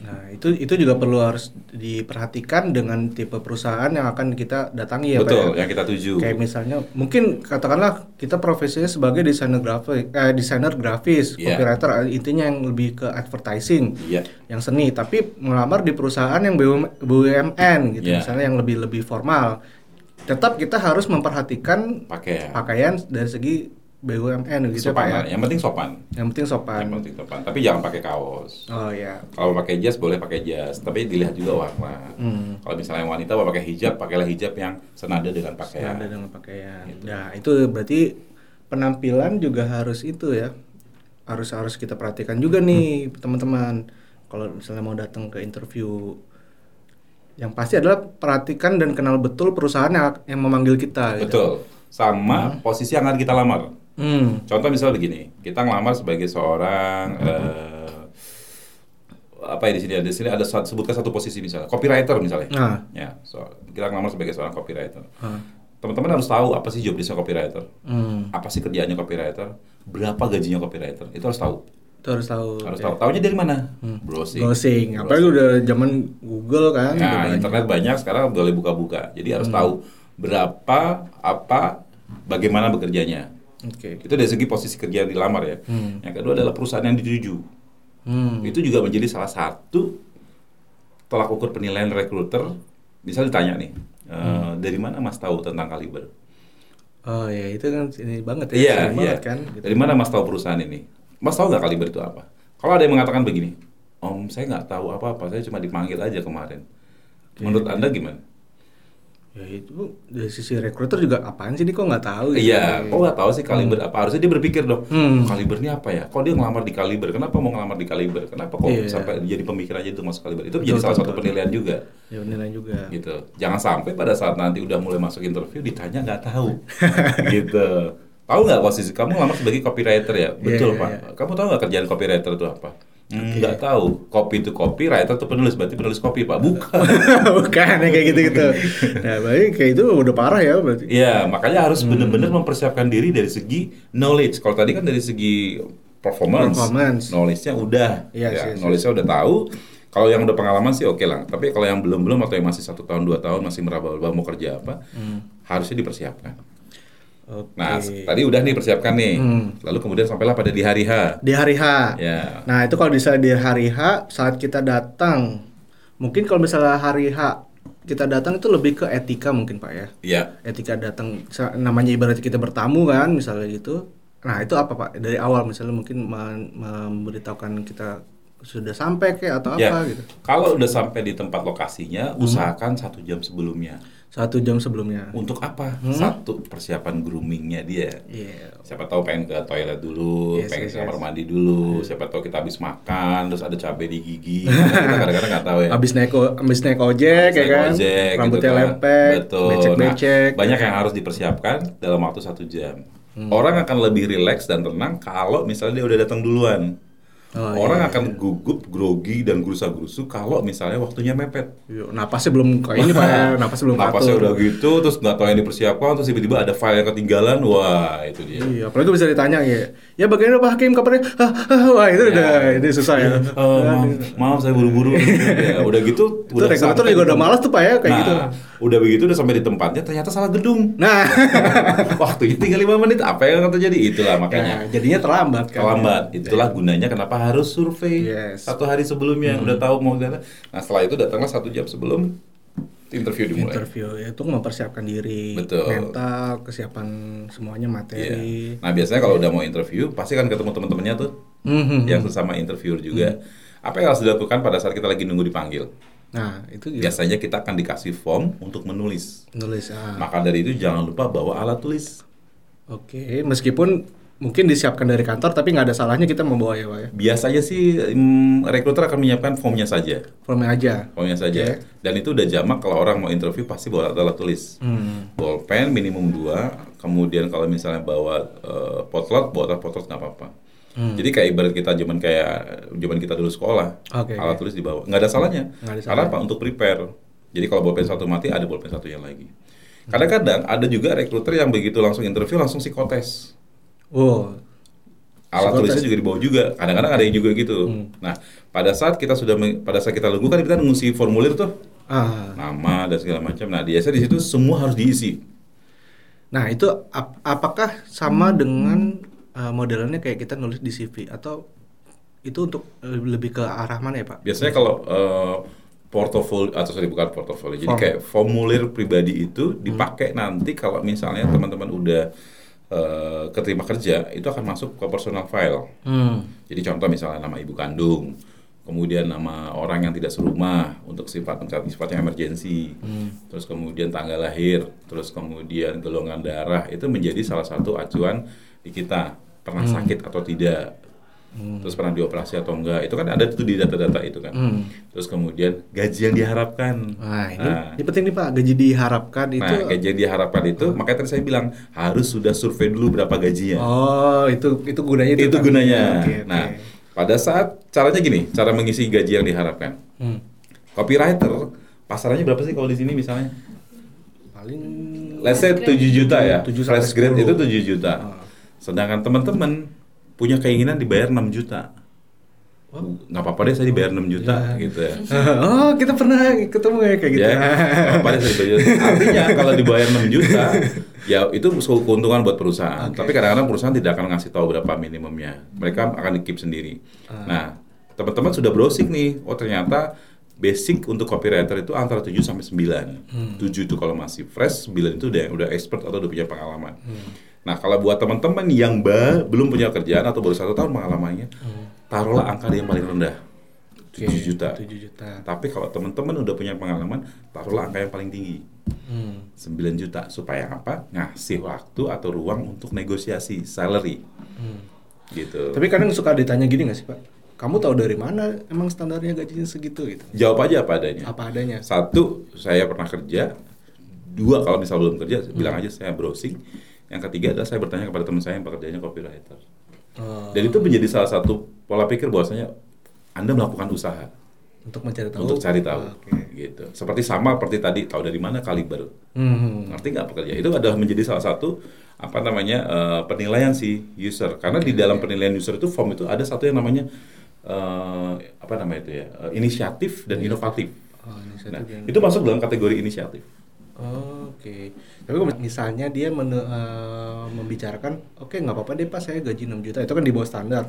Speaker 1: Nah, itu itu juga perlu harus diperhatikan dengan tipe perusahaan yang akan kita datangi ya, Pak.
Speaker 2: Betul,
Speaker 1: ya?
Speaker 2: yang kita tuju.
Speaker 1: Kayak misalnya mungkin katakanlah kita profesinya sebagai desainer grafis eh, desainer grafis,
Speaker 2: Iya.
Speaker 1: copywriter eh, intinya yang lebih ke advertising,
Speaker 2: Iya.
Speaker 1: yang seni, tapi melamar di perusahaan yang BUM- BUMN gitu,
Speaker 2: Iya.
Speaker 1: misalnya yang lebih lebih formal. Tetap kita harus memperhatikan
Speaker 2: Pakai
Speaker 1: pakaian dari segi BUMN gitu Pak ya.
Speaker 2: sopan. Yang penting sopan.
Speaker 1: Yang penting sopan.
Speaker 2: Yang penting sopan. Tapi jangan pakai kaos.
Speaker 1: Oh ya.
Speaker 2: Kalau pakai jas boleh pakai jas, tapi dilihat juga warna.
Speaker 1: Hmm.
Speaker 2: Kalau misalnya wanita mau pakai hijab, pakailah hijab yang senada dengan pakaian.
Speaker 1: Senada dengan pakaian.
Speaker 2: Gitu.
Speaker 1: Nah, itu berarti penampilan juga harus itu ya. Harus harus kita perhatikan juga nih, teman-teman. Kalau misalnya mau datang ke interview yang pasti adalah perhatikan dan kenal betul perusahaan yang, yang memanggil kita gitu.
Speaker 2: Betul. Sama
Speaker 1: Hmm.
Speaker 2: posisi yang akan kita lamar.
Speaker 1: Hmm.
Speaker 2: Contoh misalnya begini, kita ngelamar sebagai seorang eh, apa ya di sini ada di sini ada satu- sebutkan satu posisi misalnya copywriter misalnya.
Speaker 1: Nah.
Speaker 2: Ya, so, kita ngelamar sebagai seorang copywriter.
Speaker 1: Ah.
Speaker 2: Teman-teman harus tahu apa sih job copywriter,
Speaker 1: Hmm.
Speaker 2: apa sih kerjaannya copywriter, berapa gajinya copywriter, itu harus tahu.
Speaker 1: Itu harus tahu.
Speaker 2: Harus
Speaker 1: Oke.
Speaker 2: tahu. Tahunya dari mana? Browsing.
Speaker 1: Browsing. Apalagi udah zaman Google kan.
Speaker 2: Nah,
Speaker 1: banyak.
Speaker 2: internet banyak sekarang boleh buka-buka. Jadi harus tahu berapa, apa, bagaimana bekerjanya.
Speaker 1: Oke.
Speaker 2: Itu dari segi posisi kerja yang dilamar ya. Yang kedua adalah perusahaan yang dituju.
Speaker 1: Hmm.
Speaker 2: Itu juga menjadi salah satu tolak ukur penilaian rekruter. Misal ditanya nih, eh, dari mana Mas tahu tentang kaliber?
Speaker 1: Oh ya itu kan ini banget ya.
Speaker 2: Iya, iya.
Speaker 1: kan. gitu.
Speaker 2: Dari mana Mas tahu perusahaan ini? Mas tahu nggak kaliber itu apa? Kalau ada yang mengatakan begini, Om saya nggak tahu apa-apa, saya cuma dipanggil aja kemarin. Menurut Anda gimana?
Speaker 1: Ya itu dari sisi rekruter juga apaan sih dia kok nggak tahu? gitu.
Speaker 2: Iya, kok nggak tahu sih kaliber apa? Harusnya dia berpikir dong,
Speaker 1: Hmm.
Speaker 2: kaliber ini apa ya? Kok dia ngelamar di kaliber? Kenapa mau ngelamar di kaliber? Kenapa kok
Speaker 1: Iya.
Speaker 2: sampai jadi pemikiran aja itu masuk kaliber? Itu
Speaker 1: Betul,
Speaker 2: salah
Speaker 1: betul,
Speaker 2: satu
Speaker 1: betul.
Speaker 2: penilaian juga.
Speaker 1: Ya nilai juga.
Speaker 2: gitu. Jangan sampai pada saat nanti udah mulai masuk interview ditanya nggak tahu, gitu. Tahu nggak posisi kamu lamar sebagai copywriter ya? Betul
Speaker 1: Iya,
Speaker 2: pak.
Speaker 1: iya.
Speaker 2: Kamu tahu nggak kerjaan copywriter itu apa? Hmm, Nggak tahu. Copy itu copy, writer itu penulis. Berarti penulis copy pak? Bukan.
Speaker 1: Bukan ya kayak gitu-gitu. Nah, berarti kayak itu udah parah ya berarti.
Speaker 2: Iya, makanya harus
Speaker 1: Hmm.
Speaker 2: benar-benar mempersiapkan diri dari segi knowledge. Kalau tadi kan dari segi performance,
Speaker 1: Performance.
Speaker 2: knowledge-nya udah,
Speaker 1: Yes,
Speaker 2: ya,
Speaker 1: yes,
Speaker 2: knowledge-nya udah tahu. Kalau yang udah pengalaman sih oke lah. Tapi kalau yang belum belum atau yang masih satu tahun dua tahun masih meraba-raba mau kerja apa, harusnya dipersiapkan.
Speaker 1: Oke.
Speaker 2: Nah, tadi udah nih persiapkan nih.
Speaker 1: Hmm.
Speaker 2: Lalu kemudian sampailah pada di hari H.
Speaker 1: di hari H.
Speaker 2: Ya.
Speaker 1: Nah itu kalau misalnya di hari H saat kita datang, mungkin kalau misalnya hari H kita datang itu lebih ke etika mungkin pak ya.
Speaker 2: Iya.
Speaker 1: Etika datang namanya ibarat kita bertamu kan misalnya gitu. Nah itu apa pak dari awal misalnya mungkin memberitahukan kita sudah sampai kayak atau
Speaker 2: Ya.
Speaker 1: apa gitu.
Speaker 2: Kalau udah sampai di tempat lokasinya, usahakan satu jam sebelumnya.
Speaker 1: Satu jam sebelumnya.
Speaker 2: Untuk apa? Satu persiapan groomingnya dia.
Speaker 1: Iya.
Speaker 2: Siapa tahu pengen ke toilet dulu,
Speaker 1: Yes,
Speaker 2: pengen
Speaker 1: yes,
Speaker 2: ke kamar
Speaker 1: yes.
Speaker 2: mandi dulu. Siapa tahu kita habis makan, terus ada cabai di gigi. kita kadang-kadang nggak tahu ya.
Speaker 1: Abis naik o- abis naik ojek ya
Speaker 2: Naik
Speaker 1: kan,
Speaker 2: ojek,
Speaker 1: rambutnya
Speaker 2: gitu kan.
Speaker 1: lepek,
Speaker 2: Betul.
Speaker 1: becek-becek.
Speaker 2: Nah, banyak yang harus dipersiapkan dalam waktu satu jam.
Speaker 1: Hmm.
Speaker 2: Orang akan lebih rileks dan tenang kalau misalnya dia udah datang duluan.
Speaker 1: Oh,
Speaker 2: Orang
Speaker 1: iya,
Speaker 2: akan gugup, grogi dan gerusa-gerusu kalau misalnya waktunya mepet.
Speaker 1: Iya, napasnya belum kayak ini pak ya, napasnya belum
Speaker 2: Napasnya udah gitu, terus nggak tahu yang dipersiapkan, terus tiba-tiba ada file yang ketinggalan, wah itu dia.
Speaker 1: Iya, apalagi bisa ditanya ya. Ya bagaimana Pak Hakim kabarnya? Wah, itu udah ini susah ya.
Speaker 2: Oh, maaf, maaf saya buru-buru. ya, udah gitu,
Speaker 1: Itu regulator
Speaker 2: sampai
Speaker 1: juga udah
Speaker 2: tempat.
Speaker 1: malas tuh Pak ya kayak
Speaker 2: nah,
Speaker 1: gitu.
Speaker 2: udah begitu udah sampai di tempatnya ternyata salah gedung.
Speaker 1: Nah,
Speaker 2: Waktunya tinggal lima menit, apa yang akan terjadi? Itulah
Speaker 1: nah,
Speaker 2: makanya.
Speaker 1: jadinya terlambat kan.
Speaker 2: Terlambat. Itulah gunanya kenapa harus survei
Speaker 1: Yes.
Speaker 2: satu hari sebelumnya. Udah tahu mau datang. Nah setelah itu datanglah satu jam sebelum interview dimulai.
Speaker 1: Interview ya, itu mempersiapkan diri,
Speaker 2: Betul.
Speaker 1: mental, kesiapan semuanya materi.
Speaker 2: Nah biasanya kalau udah mau interview pasti kan ketemu teman-temannya tuh
Speaker 1: Mhm.
Speaker 2: yang sesama interviewer juga. Apa yang harus dilakukan pada saat kita lagi nunggu dipanggil?
Speaker 1: Nah, itu ya,
Speaker 2: Biasanya kita akan dikasih form untuk menulis.
Speaker 1: nulis. Ah.
Speaker 2: Maka dari itu jangan lupa bawa alat tulis.
Speaker 1: Oke, meskipun mungkin disiapkan dari kantor tapi nggak ada salahnya kita membawa ya Pak ya.
Speaker 2: Biasanya sih mm, rekruter akan menyiapkan formnya saja.
Speaker 1: Formnya aja.
Speaker 2: Formnya saja.
Speaker 1: Oke.
Speaker 2: Dan itu udah jamak kalau orang mau interview pasti bawa alat tulis.
Speaker 1: Hmm.
Speaker 2: Bolpen minimum dua. Kemudian kalau misalnya bawa eh, potlot, bawa potlot nggak apa-apa.
Speaker 1: Hmm.
Speaker 2: Jadi kayak ibarat kita zaman kayak zaman kita dulu sekolah,
Speaker 1: Oke,
Speaker 2: alat
Speaker 1: oke.
Speaker 2: tulis dibawa. Nggak ada salahnya.
Speaker 1: Nggak ada
Speaker 2: Karena apa? Untuk prepare. Jadi kalau bolpen satu mati, ada bolpen satu yang lagi. Kadang-kadang ada juga rekruter yang begitu langsung interview langsung psikotes.
Speaker 1: Oh,
Speaker 2: Alat tulisnya juga dibawa juga. Kadang-kadang ada yang juga gitu. Nah, pada saat kita sudah pada saat kita lakukan kita ngisi formulir tuh
Speaker 1: ah.
Speaker 2: nama dan segala macam. Nah, biasanya di situ semua harus diisi.
Speaker 1: Nah, itu ap- apakah sama dengan uh, modelannya kayak kita nulis di CV atau itu untuk uh, lebih ke arah mana ya, Pak?
Speaker 2: Biasanya kalau eh, portofolio atau sorry bukan portofolio, jadi kayak formulir pribadi itu dipakai nanti kalau misalnya teman-teman udah eh, keterima kerja, itu akan masuk ke personal file.
Speaker 1: Hmm.
Speaker 2: Jadi contoh misalnya nama ibu kandung, kemudian nama orang yang tidak serumah untuk sifat sifatnya emergensi, terus kemudian tanggal lahir, terus kemudian golongan darah itu menjadi salah satu acuan di kita pernah sakit atau tidak. Terus pernah dioperasi atau enggak, itu kan ada tuh di data-data itu kan.
Speaker 1: Hmm.
Speaker 2: Terus kemudian gaji yang diharapkan.
Speaker 1: Wah, ini,
Speaker 2: Nah,
Speaker 1: ini penting nih Pak, gaji diharapkan itu
Speaker 2: nah, gaji yang diharapkan itu, makanya tadi saya bilang harus sudah survei dulu berapa gajinya.
Speaker 1: Oh, itu itu gunanya
Speaker 2: itu
Speaker 1: Pak.
Speaker 2: gunanya.
Speaker 1: Oke, oke.
Speaker 2: Nah, pada saat caranya gini, cara mengisi gaji yang diharapkan.
Speaker 1: Hmm.
Speaker 2: Copywriter pasarannya berapa sih kalau di sini misalnya?
Speaker 1: paling
Speaker 2: Let's say 7 juta ya.
Speaker 1: 7 sampai
Speaker 2: Fresh grade
Speaker 1: 10.
Speaker 2: itu 7 juta.
Speaker 1: Ah.
Speaker 2: Sedangkan teman-teman punya keinginan dibayar 6 juta. Nggak apa-apa deh saya dibayar 6 juta gitu ya.
Speaker 1: oh, kita pernah ketemu ya kayak gitu.
Speaker 2: Ya, nggak apa-apa deh saya dibayar. Artinya kalau dibayar 6 juta, ya itu keuntungan buat perusahaan.
Speaker 1: Oke.
Speaker 2: Tapi kadang-kadang perusahaan tidak akan ngasih tahu berapa minimumnya. Mereka akan di keep sendiri.
Speaker 1: Ah.
Speaker 2: Nah, teman-teman sudah browsing nih. Oh, ternyata basic untuk copywriter itu antara 7 sampai 9. 7 itu kalau masih fresh, 9 itu udah udah expert atau udah punya pengalaman. Nah, kalau buat teman-teman yang ba- belum punya kerjaan atau baru satu tahun pengalamannya, taruhlah angka yang paling rendah. 7
Speaker 1: Oke,
Speaker 2: juta.
Speaker 1: 7 juta.
Speaker 2: Tapi kalau teman-teman udah punya pengalaman, taruhlah angka yang paling tinggi.
Speaker 1: Hmm.
Speaker 2: 9 juta supaya apa? Ngasih waktu atau ruang untuk negosiasi salary.
Speaker 1: Hmm.
Speaker 2: Gitu.
Speaker 1: Tapi kadang suka ditanya gini nggak sih Pak? Kamu tahu dari mana emang standarnya gajinya segitu gitu?
Speaker 2: Jawab aja apa adanya.
Speaker 1: Apa adanya?
Speaker 2: Satu, saya pernah kerja. Dua, kalau misal belum kerja,
Speaker 1: Hmm.
Speaker 2: bilang aja saya browsing. Yang ketiga adalah saya bertanya kepada teman saya yang pekerjaannya copywriter.
Speaker 1: Oh,
Speaker 2: Dan itu menjadi salah satu pola pikir bahwasanya Anda melakukan usaha
Speaker 1: untuk mencari tahu.
Speaker 2: untuk cari tahu.
Speaker 1: Oke.
Speaker 2: Gitu. Seperti sama seperti tadi, tahu dari mana kaliber.
Speaker 1: Hmm.
Speaker 2: ngerti nggak pekerja itu adalah menjadi salah satu apa namanya eh, penilaian si user karena di dalam penilaian user itu form itu ada satu yang namanya eh, apa namanya itu ya eh, inisiatif dan inovatif
Speaker 1: Oh, ini saya
Speaker 2: nah itu masuk dalam kategori inisiatif
Speaker 1: Oh, Oke. Tapi kalau misalnya dia men- eh, membicarakan, oke nggak apa-apa deh pak, saya gaji 6 juta, itu kan di bawah standar.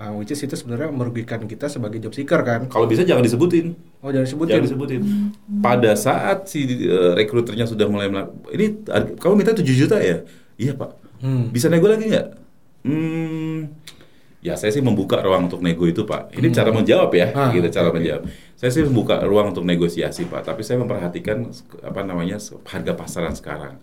Speaker 1: Uh, which is itu sebenarnya merugikan kita sebagai job seeker kan.
Speaker 2: kalau bisa jangan disebutin
Speaker 1: Oh jangan disebutin.
Speaker 2: jangan disebutin pada saat si eh, rekruternya sudah mulai ini kamu minta 7 juta ya iya pak
Speaker 1: Hmm.
Speaker 2: bisa nego lagi nggak hmm ya saya sih membuka ruang untuk nego itu pak ini cara menjawab ya
Speaker 1: Ah,
Speaker 2: gitu cara
Speaker 1: oke.
Speaker 2: menjawab saya sih membuka ruang untuk negosiasi pak tapi saya memperhatikan apa namanya harga pasaran sekarang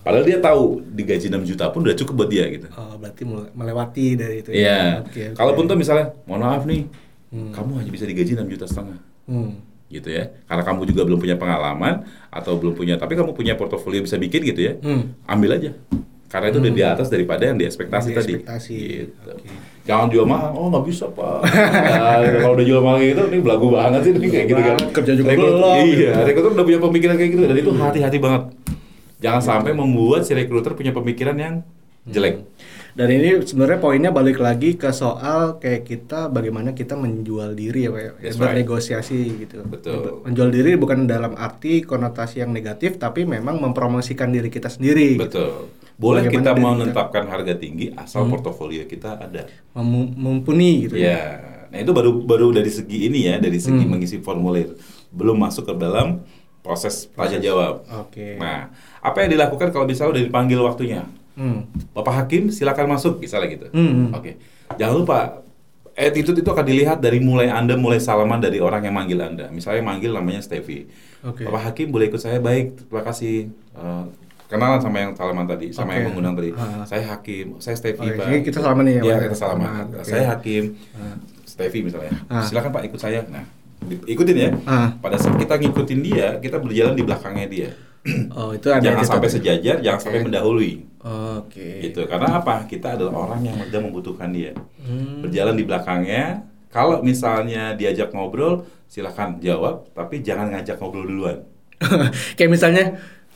Speaker 2: padahal dia tahu digaji 6 juta pun udah cukup buat dia gitu
Speaker 1: Oh, berarti mele- melewati dari itu. ya.
Speaker 2: Iya.
Speaker 1: Oke, oke.
Speaker 2: Kalaupun tuh misalnya, mohon maaf nih,
Speaker 1: Hmm.
Speaker 2: kamu hanya bisa digaji 6 juta setengah,
Speaker 1: Hmm.
Speaker 2: gitu ya. Karena kamu juga belum punya pengalaman atau belum punya, tapi kamu punya portofolio bisa bikin gitu ya,
Speaker 1: Hmm.
Speaker 2: ambil aja. Karena itu udah di atas daripada yang diekspektasi
Speaker 1: Yang
Speaker 2: tadi.
Speaker 1: diekspektasi.
Speaker 2: Gitu.
Speaker 1: Oke.
Speaker 2: Jangan jual mahal, oh nggak bisa pak. Nah, kalau udah jual mahal gitu, ini belagu banget sih, ini kayak gitu kan.
Speaker 1: Kerja juga
Speaker 2: Rekrut-
Speaker 1: belum,
Speaker 2: Iya,
Speaker 1: gitu.
Speaker 2: rekruter udah punya pemikiran kayak gitu, dan itu hati-hati banget. Jangan sampai membuat si rekruter punya pemikiran yang jelek.
Speaker 1: Dan ini sebenarnya poinnya balik lagi ke soal kayak kita bagaimana kita menjual diri ya Pak ya.
Speaker 2: That's
Speaker 1: bernegosiasi gitu.
Speaker 2: Betul.
Speaker 1: Menjual diri bukan dalam arti konotasi yang negatif tapi memang mempromosikan diri kita sendiri. gitu.
Speaker 2: Boleh kita menetapkan harga tinggi asal portofolio kita ada.
Speaker 1: Mem- mumpuni gitu ya.
Speaker 2: Ya. Nah, itu baru baru dari segi ini ya, dari segi
Speaker 1: Hmm.
Speaker 2: mengisi formulir. Belum masuk ke dalam proses tanya jawab.
Speaker 1: Oke.
Speaker 2: Nah, apa yang dilakukan kalau misalnya udah dipanggil waktunya?
Speaker 1: Hmm.
Speaker 2: Bapak Hakim silakan masuk, misalnya gitu.
Speaker 1: Hmm.
Speaker 2: Oke. Jangan lupa attitude itu akan dilihat dari mulai Anda mulai salaman dari orang yang manggil Anda. Misalnya manggil namanya Stevie.
Speaker 1: Oke.
Speaker 2: Bapak Hakim boleh ikut saya baik, terima kasih. Eh, kenalan sama yang salaman tadi, sama
Speaker 1: Oke.
Speaker 2: yang mengundang tadi.
Speaker 1: Ah.
Speaker 2: Saya Hakim, saya Stevie
Speaker 1: Oke,
Speaker 2: Pak.
Speaker 1: ini kita salaman nih ya,
Speaker 2: Iya,
Speaker 1: Pak?
Speaker 2: kita salaman.
Speaker 1: Ah, oke.
Speaker 2: Saya Hakim,
Speaker 1: Ah.
Speaker 2: Stevie misalnya.
Speaker 1: Ah.
Speaker 2: Silakan Pak ikut saya. Nah, ikutin ya.
Speaker 1: Ah.
Speaker 2: Pada saat kita ngikutin dia, kita berjalan di belakangnya dia.
Speaker 1: Oh, itu ada
Speaker 2: jangan sampai sejajar, jangan
Speaker 1: Oke.
Speaker 2: sampai mendahului.
Speaker 1: Oke.
Speaker 2: Gitu. Karena apa? Kita adalah orang yang sedang membutuhkan dia.
Speaker 1: Hmm.
Speaker 2: Berjalan di belakangnya. Kalau misalnya diajak ngobrol, silakan jawab, tapi jangan ngajak ngobrol duluan.
Speaker 1: kayak misalnya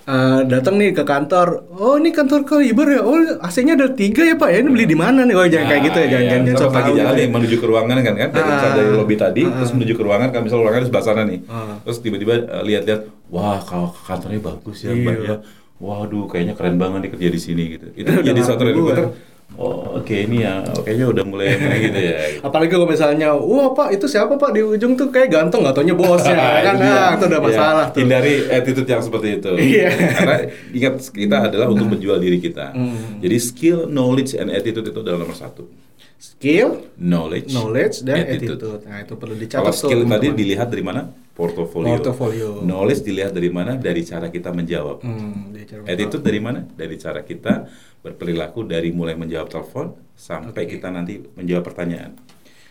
Speaker 1: eh, datang nih ke kantor, oh ini kantor Kaliber ya, oh AC-nya ada tiga ya pak ya, ini beli di mana nih? Oh jangan kayak gitu ya, jangan
Speaker 2: iya.
Speaker 1: jangan jangan
Speaker 2: Misalnya
Speaker 1: sok tahu
Speaker 2: jalan nih
Speaker 1: ya.
Speaker 2: menuju ke ruangan kan kan dari,
Speaker 1: Ah.
Speaker 2: dari lobby tadi
Speaker 1: Ah.
Speaker 2: terus menuju ke ruangan kan misal ruangannya di sebelah sana nih
Speaker 1: Ah.
Speaker 2: terus tiba-tiba eh, lihat-lihat wah kalau kantornya bagus ya
Speaker 1: Iya.
Speaker 2: mbak ya waduh kayaknya keren banget nih kerja di sini gitu itu jadi
Speaker 1: gua.
Speaker 2: recruiter oh oke ini ya kayaknya udah mulai gitu ya.
Speaker 1: Apalagi kalau misalnya, wah pak itu siapa pak di ujung tuh kayak ganteng, nggak taunya bosnya, kan?
Speaker 2: Iya.
Speaker 1: Nah, itu udah
Speaker 2: Iya.
Speaker 1: masalah tuh.
Speaker 2: Hindari attitude yang seperti itu.
Speaker 1: Iya.
Speaker 2: Karena ingat kita adalah untuk menjual diri kita.
Speaker 1: Hmm.
Speaker 2: Jadi skill, knowledge, and attitude itu adalah nomor satu.
Speaker 1: Skill,
Speaker 2: Knowledge,
Speaker 1: knowledge dan
Speaker 2: attitude.
Speaker 1: attitude. Nah itu perlu dicatat
Speaker 2: Kalau
Speaker 1: tuh,
Speaker 2: skill tadi
Speaker 1: teman-teman.
Speaker 2: dilihat dari mana? Portofolio.
Speaker 1: Portofolio.
Speaker 2: Knowledge dilihat dari mana? Dari cara kita menjawab.
Speaker 1: Hmm, cara
Speaker 2: Attitude dari mana? Dari cara kita berperilaku dari mulai menjawab telepon sampai
Speaker 1: Oke.
Speaker 2: kita nanti menjawab pertanyaan.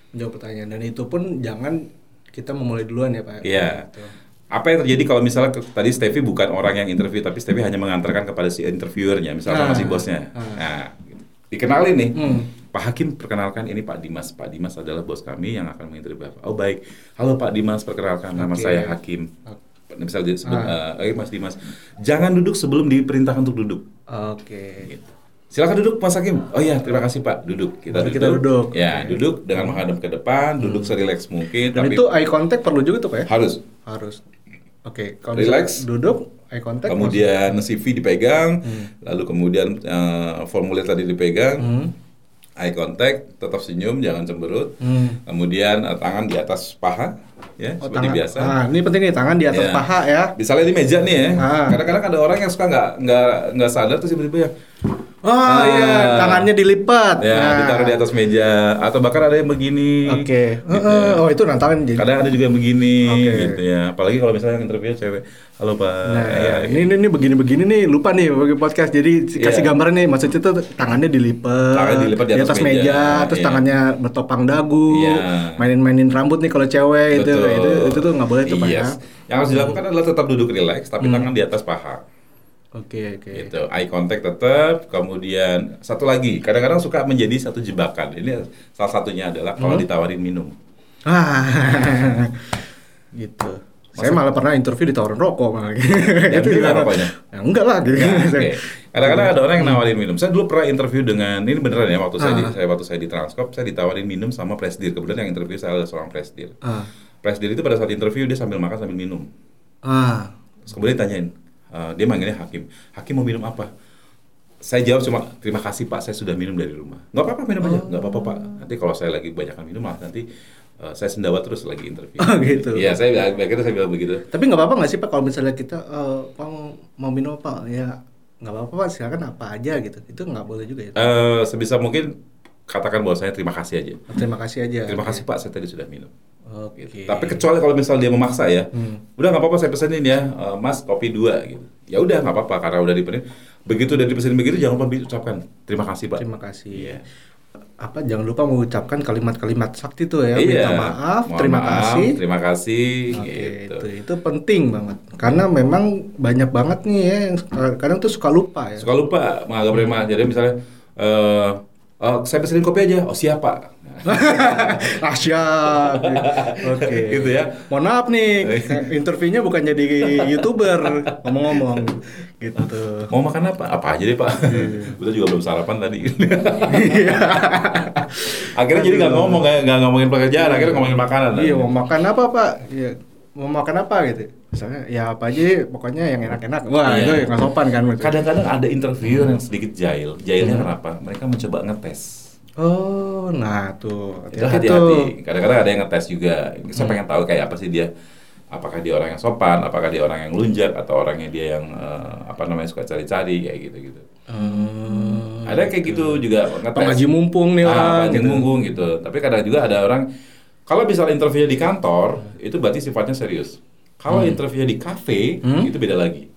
Speaker 1: menjawab pertanyaan dan itu pun jangan kita memulai duluan ya pak.
Speaker 2: Iya.
Speaker 1: Gitu.
Speaker 2: Apa yang terjadi kalau misalnya tadi Stevie bukan orang yang interview tapi Stevie hanya mengantarkan kepada si interviewernya, misalnya sama
Speaker 1: Ah.
Speaker 2: si bosnya.
Speaker 1: Ah.
Speaker 2: Nah, dikenalin nih.
Speaker 1: Hmm.
Speaker 2: Pak Hakim perkenalkan ini Pak Dimas. Pak Dimas adalah bos kami yang akan menginterview Bapak. Oh baik. Halo Pak Dimas, perkenalkan nama
Speaker 1: Oke.
Speaker 2: saya Hakim. Misalnya disebut,
Speaker 1: Ah.
Speaker 2: eh, Mas Dimas, jangan duduk sebelum diperintahkan untuk duduk.
Speaker 1: Oke.
Speaker 2: Gitu. Silakan duduk Mas Hakim. Oh iya, terima kasih Pak. Duduk. Kita duduk.
Speaker 1: kita duduk.
Speaker 2: Ya.
Speaker 1: Hmm.
Speaker 2: duduk dengan menghadap ke depan, duduk serileks mungkin.
Speaker 1: Dan
Speaker 2: tapi
Speaker 1: itu eye contact perlu juga tuh pak ya?
Speaker 2: harus.
Speaker 1: Harus. Oke. Kalau
Speaker 2: Relax.
Speaker 1: duduk eye contact.
Speaker 2: Kemudian CV dipegang, lalu kemudian eh, formulir tadi dipegang,
Speaker 1: Hmm.
Speaker 2: Eye contact, tetap senyum, jangan cemberut.
Speaker 1: Hmm.
Speaker 2: Kemudian eh, tangan di atas paha, ya
Speaker 1: Oh,
Speaker 2: seperti
Speaker 1: tangan.
Speaker 2: biasa.
Speaker 1: Ah, ini penting nih tangan di atas
Speaker 2: Ya.
Speaker 1: paha ya.
Speaker 2: Misalnya di meja nih ya,
Speaker 1: Ah.
Speaker 2: kadang-kadang ada orang yang suka nggak nggak nggak sadar terus tiba-tiba ya,
Speaker 1: Oh
Speaker 2: Ah.
Speaker 1: iya, tangannya dilipat.
Speaker 2: ya
Speaker 1: Nah.
Speaker 2: ditaruh di atas meja, atau bahkan ada yang begini.
Speaker 1: Oke.
Speaker 2: gitu
Speaker 1: Heeh,
Speaker 2: ya.
Speaker 1: Oh itu nantangan jadi.
Speaker 2: Kadang ada juga yang begini,
Speaker 1: Oke.
Speaker 2: gitu ya. Apalagi kalau misalnya yang interview cewek, halo pak.
Speaker 1: Nah,
Speaker 2: Ya,
Speaker 1: ya,
Speaker 2: gitu.
Speaker 1: ini, ini ini begini-begini nih, lupa nih bagi podcast. Jadi kasih
Speaker 2: Iya.
Speaker 1: gambaran nih, maksudnya tuh tangannya dilipat,
Speaker 2: Tangannya dilipat di atas
Speaker 1: meja,
Speaker 2: meja,
Speaker 1: terus
Speaker 2: iya.
Speaker 1: tangannya bertopang dagu,
Speaker 2: Iya.
Speaker 1: mainin-mainin rambut nih kalau cewek itu,
Speaker 2: Betul.
Speaker 1: itu itu tuh nggak boleh tuh pak ya.
Speaker 2: Yes. Yang harus dilakukan adalah tetap duduk rileks, tapi
Speaker 1: Hmm.
Speaker 2: tangan di atas paha.
Speaker 1: Oke oke.
Speaker 2: Gitu. Eye contact tetap. Kemudian satu lagi, kadang-kadang suka menjadi satu jebakan. Ini salah satunya adalah kalau
Speaker 1: Hmm.
Speaker 2: ditawarin minum.
Speaker 1: Ah, gitu. Saya malah pernah interview ditawarin rokok malah.
Speaker 2: Yang
Speaker 1: Itu
Speaker 2: gimana
Speaker 1: gimana?
Speaker 2: rokoknya?
Speaker 1: Ya, enggak lah gitu.
Speaker 2: Ya, oke. Kadang-kadang ada orang yang nawarin minum. Saya dulu pernah interview dengan ini beneran ya waktu saya di,
Speaker 1: Ah.
Speaker 2: saya waktu saya di Transcorp, saya ditawarin minum sama presdir. Kebetulan yang interview saya adalah seorang presdir.
Speaker 1: Ah,
Speaker 2: Presdir itu pada saat interview dia sambil makan sambil minum.
Speaker 1: ah,
Speaker 2: Terus kemudian ditanyain, eh, dia manggilnya Hakim. Hakim mau minum apa? Saya jawab cuma terima kasih Pak, saya sudah minum dari rumah. Nggak apa-apa minum aja, nggak apa-apa Pak. Nanti kalau saya lagi banyakan minum malah nanti eh, saya sendawa terus lagi interview.
Speaker 1: Oh, gitu.
Speaker 2: Iya, saya akhirnya saya bilang begitu.
Speaker 1: Tapi nggak apa-apa nggak sih pak kalau misalnya kita Pak, mau mau minum apa ya nggak apa-apa pak silakan apa aja gitu itu nggak boleh juga ya
Speaker 2: Eh, sebisa mungkin katakan bahwa saya terima kasih aja.
Speaker 1: terima kasih aja
Speaker 2: Terima kasih Pak, saya tadi sudah minum. Gitu. Tapi kecuali kalau misal dia memaksa ya, udah nggak apa-apa saya pesenin ya, eh, Mas kopi dua gitu. Ya udah nggak apa-apa karena udah dipesenin. Begitu udah dipesenin begitu jangan lupa ucapkan terima kasih Pak.
Speaker 1: terima kasih
Speaker 2: Iya.
Speaker 1: apa jangan lupa mengucapkan kalimat-kalimat sakti tuh ya
Speaker 2: Iya.
Speaker 1: minta maaf
Speaker 2: Mohon
Speaker 1: terima
Speaker 2: maaf,
Speaker 1: kasih
Speaker 2: Terima kasih.
Speaker 1: Oke,
Speaker 2: gitu.
Speaker 1: itu itu penting banget karena memang banyak banget nih ya yang kadang tuh suka lupa ya
Speaker 2: Suka lupa menganggap remeh. Jadi misalnya, eh eh, saya pesenin kopi aja. Oh siap
Speaker 1: Siap oke
Speaker 2: Gitu ya.
Speaker 1: mohon maaf nih interviewnya bukan jadi youtuber ngomong-ngomong gitu
Speaker 2: Mau makan apa? Apa aja deh Pak. Kita juga belum sarapan tadi.
Speaker 1: Iya.
Speaker 2: akhirnya jadi nggak ngomong, nggak ngomongin pekerjaan, akhirnya ngomongin makanan.
Speaker 1: Iya, mau makan apa, Pak? Iya, mau makan apa gitu. Misalnya ya apa aja pokoknya yang enak-enak. Wah,
Speaker 2: Iya.
Speaker 1: itu nggak sopan kan.
Speaker 2: Kadang-kadang ada interviewer yang sedikit jahil. Jahilnya kenapa? Mereka mencoba ngetes.
Speaker 1: Oh, nah tuh.
Speaker 2: Itu
Speaker 1: Hati-hati
Speaker 2: hati-hati.
Speaker 1: tuh.
Speaker 2: Kadang-kadang ada yang ngetes juga. Saya pengen tahu kayak apa sih dia. Apakah dia orang yang sopan, apakah dia orang yang lunjak, atau orangnya dia yang eh, apa namanya suka cari-cari kayak gitu-gitu.
Speaker 1: Hmm.
Speaker 2: Ada kayak gitu juga ngetes.
Speaker 1: Pengaji mumpung nih
Speaker 2: Ah,
Speaker 1: orang.
Speaker 2: pengaji
Speaker 1: gitu.
Speaker 2: mumpung gitu. Tapi kadang juga ada orang kalau misalnya interviewnya di kantor, itu berarti sifatnya serius. Kalau interviewnya di kafe,
Speaker 1: Hmm.
Speaker 2: itu beda lagi.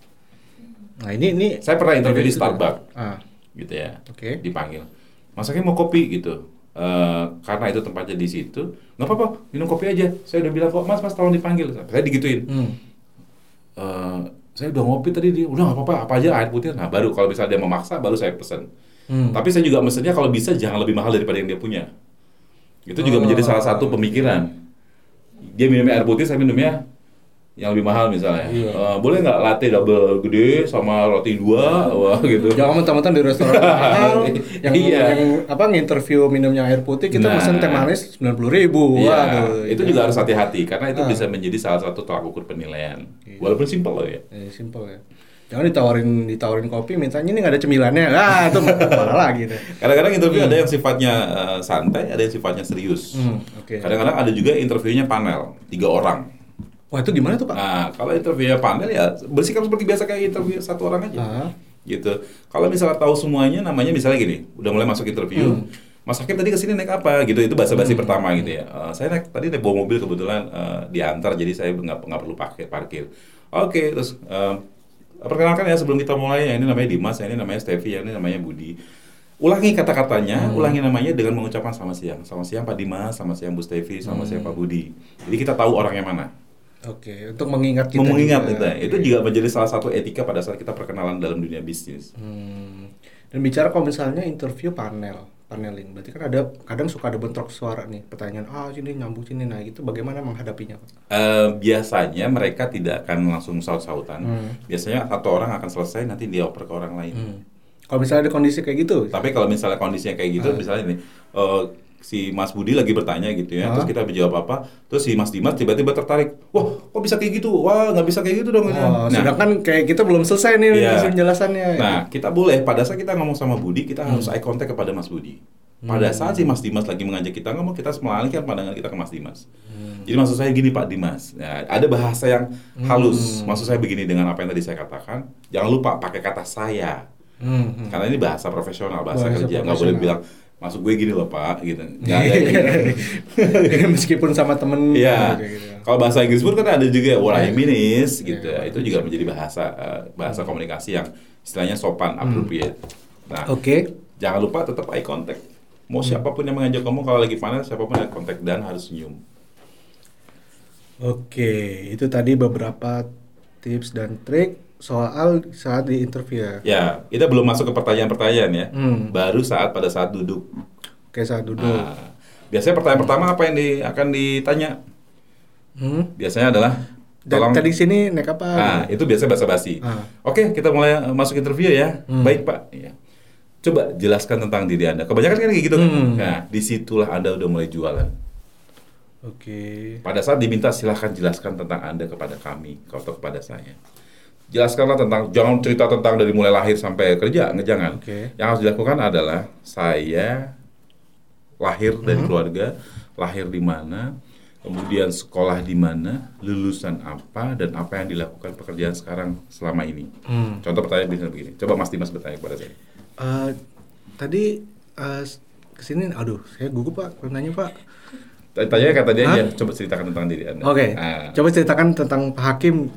Speaker 1: Nah, ini ini
Speaker 2: Saya pernah interview di
Speaker 1: Itu.
Speaker 2: Starbucks,
Speaker 1: Ah,
Speaker 2: gitu ya.
Speaker 1: Oke.
Speaker 2: Dipanggil. Masaknya mau kopi gitu. Eh, karena itu tempatnya di situ, nggak apa-apa, minum kopi aja. Saya udah bilang kok, mas, mas tolong dipanggil. Saya digituin.
Speaker 1: hmm.
Speaker 2: Eh, saya udah ngopi tadi dia, udah nggak apa-apa, apa aja air putih. Nah baru kalau misalnya dia memaksa, baru saya pesen.
Speaker 1: Hmm.
Speaker 2: Tapi saya juga mesennya kalau bisa jangan lebih mahal daripada yang dia punya. Itu juga
Speaker 1: Oh.
Speaker 2: menjadi salah satu pemikiran. Dia minumnya air putih, saya minumnya yang lebih mahal misalnya.
Speaker 1: Iya.
Speaker 2: Eh, boleh nggak latte double gede sama roti dua, wah gitu.
Speaker 1: Jangan mentang-mentang di restoran mahal yang,
Speaker 2: Iya.
Speaker 1: yang apa nginterview minumnya air putih kita
Speaker 2: Nah.
Speaker 1: pesen teh manis sembilan puluh ribu.
Speaker 2: Iya,
Speaker 1: Waduh,
Speaker 2: itu juga harus hati-hati karena itu
Speaker 1: Ah.
Speaker 2: bisa menjadi salah satu tolak ukur penilaian.
Speaker 1: Iya.
Speaker 2: Walaupun simpel loh ya.
Speaker 1: Eh, simple ya. Jangan ditawarin ditawarin kopi, mintanya ini nggak ada cemilannya. Ah, itu parah lagi deh.
Speaker 2: Kadang-kadang interview ada yang sifatnya eh, santai, ada yang sifatnya serius.
Speaker 1: Hmm, oke.
Speaker 2: Kadang-kadang ada juga interviewnya panel, tiga orang.
Speaker 1: Wah, itu gimana tuh, Pak?
Speaker 2: Nah, kalau interviewnya panel ya bersikap seperti biasa kayak interview satu orang aja.
Speaker 1: Ah.
Speaker 2: Gitu. Kalau misalnya tahu semuanya, namanya misalnya gini, udah mulai masuk interview, Mas Hakim tadi ke sini naik apa? Gitu itu bahasa basi pertama gitu ya. Eh, saya naik tadi naik bawa mobil kebetulan eh, diantar jadi saya nggak nggak perlu pakai parkir. Oke terus eh, perkenalkan ya sebelum kita mulai yang ini namanya Dimas yang ini namanya Stevi yang ini namanya Budi. Ulangi kata-katanya ulangi namanya dengan mengucapkan selamat siang. Selamat siang Pak Dimas selamat siang Bu Stevi selamat siang Pak Budi. Jadi kita tahu orangnya mana
Speaker 1: Oke, untuk mengingat kita
Speaker 2: mengingat
Speaker 1: juga.
Speaker 2: itu itu juga menjadi salah satu etika pada saat kita perkenalan dalam dunia bisnis
Speaker 1: Hmm. Dan bicara kalau misalnya interview panel, paneling, berarti kan ada kadang suka ada bentrok suara nih, pertanyaan ah sini nyambung sini, nah itu bagaimana menghadapinya?
Speaker 2: Eh, biasanya mereka tidak akan langsung saut-sautan.
Speaker 1: Hmm.
Speaker 2: Biasanya satu orang akan selesai nanti dia oper ke orang lain.
Speaker 1: Hmm. Kalau misalnya ada kondisi kayak gitu,
Speaker 2: Tapi kalau misalnya kondisinya kayak gitu, misalnya ini eh, si Mas Budi lagi bertanya gitu ya,
Speaker 1: Ah.
Speaker 2: terus kita menjawab apa, terus si Mas Dimas tiba-tiba tertarik, wah kok bisa kayak gitu, wah nggak bisa kayak gitu dong. ini."
Speaker 1: oh,
Speaker 2: nah,
Speaker 1: sedangkan kayak kita belum selesai nih kasih penjelasannya.
Speaker 2: Nah, kita boleh pada saat kita ngomong sama Budi, kita harus eye contact kepada Mas Budi. Pada saat si Mas Dimas lagi mengajak kita ngomong, kita harus mengalihkan pandangan kita ke Mas Dimas. Jadi maksud saya gini Pak Dimas, ya, ada bahasa yang halus. Maksud saya begini dengan apa yang tadi saya katakan, jangan lupa pakai kata saya.
Speaker 1: Hmm, hmm.
Speaker 2: Karena ini bahasa profesional, bahasa,
Speaker 1: Bahasa
Speaker 2: kerja. Nggak boleh bilang, maksud gue gini loh Pak, gitu. Nggak ada gitu.
Speaker 1: Meskipun sama temen gitu.
Speaker 2: Kalau bahasa Inggris pun kan ada juga what I mean is gitu. Itu juga menjadi bahasa eh, bahasa komunikasi yang istilahnya sopan, appropriate. Nah,
Speaker 1: Oke.
Speaker 2: jangan lupa tetap eye contact. Mau
Speaker 1: Hmm.
Speaker 2: siapa pun yang mengajak kamu kalau lagi panas, siapa pun eye contact dan harus senyum.
Speaker 1: Oke, itu tadi beberapa tips dan trik soal saat di interview ya.
Speaker 2: Ya, kita belum masuk ke pertanyaan-pertanyaan ya.
Speaker 1: Hmm.
Speaker 2: Baru saat pada saat duduk.
Speaker 1: Oke, saat duduk.
Speaker 2: Nah, biasanya pertanyaan pertama apa yang di, akan ditanya?
Speaker 1: Hmm.
Speaker 2: Biasanya adalah tolong
Speaker 1: tadi sini naik apa?
Speaker 2: Nah, itu biasa basa-basi.
Speaker 1: Ah.
Speaker 2: Oke, kita mulai masuk interview ya.
Speaker 1: Hmm.
Speaker 2: Baik, Pak. Ya. Coba jelaskan tentang diri Anda. Kebanyakan kan kayak gitu kan.
Speaker 1: Hmm.
Speaker 2: Nah, di situlah Anda udah mulai jualan.
Speaker 1: Oke.
Speaker 2: Pada saat diminta silahkan jelaskan tentang Anda kepada kami atau kepada saya. Jelaskanlah tentang, jangan cerita tentang dari mulai lahir sampai kerja, nggak jangan.
Speaker 1: Oke.
Speaker 2: Yang harus dilakukan adalah saya lahir dari
Speaker 1: Hmm.
Speaker 2: keluarga, lahir di mana, kemudian sekolah di mana, lulusan apa, dan apa yang dilakukan pekerjaan sekarang selama ini.
Speaker 1: Hmm.
Speaker 2: Contoh pertanyaan bisa begini. Coba Mas Dimas bertanya kepada saya.
Speaker 1: Eh, tadi eh, ke sini, aduh, saya gugup pak, nanya pak.
Speaker 2: Tanya kata dia aja, coba ceritakan tentang diri Anda.
Speaker 1: Oke,
Speaker 2: Ah.
Speaker 1: coba ceritakan tentang Pak Hakim,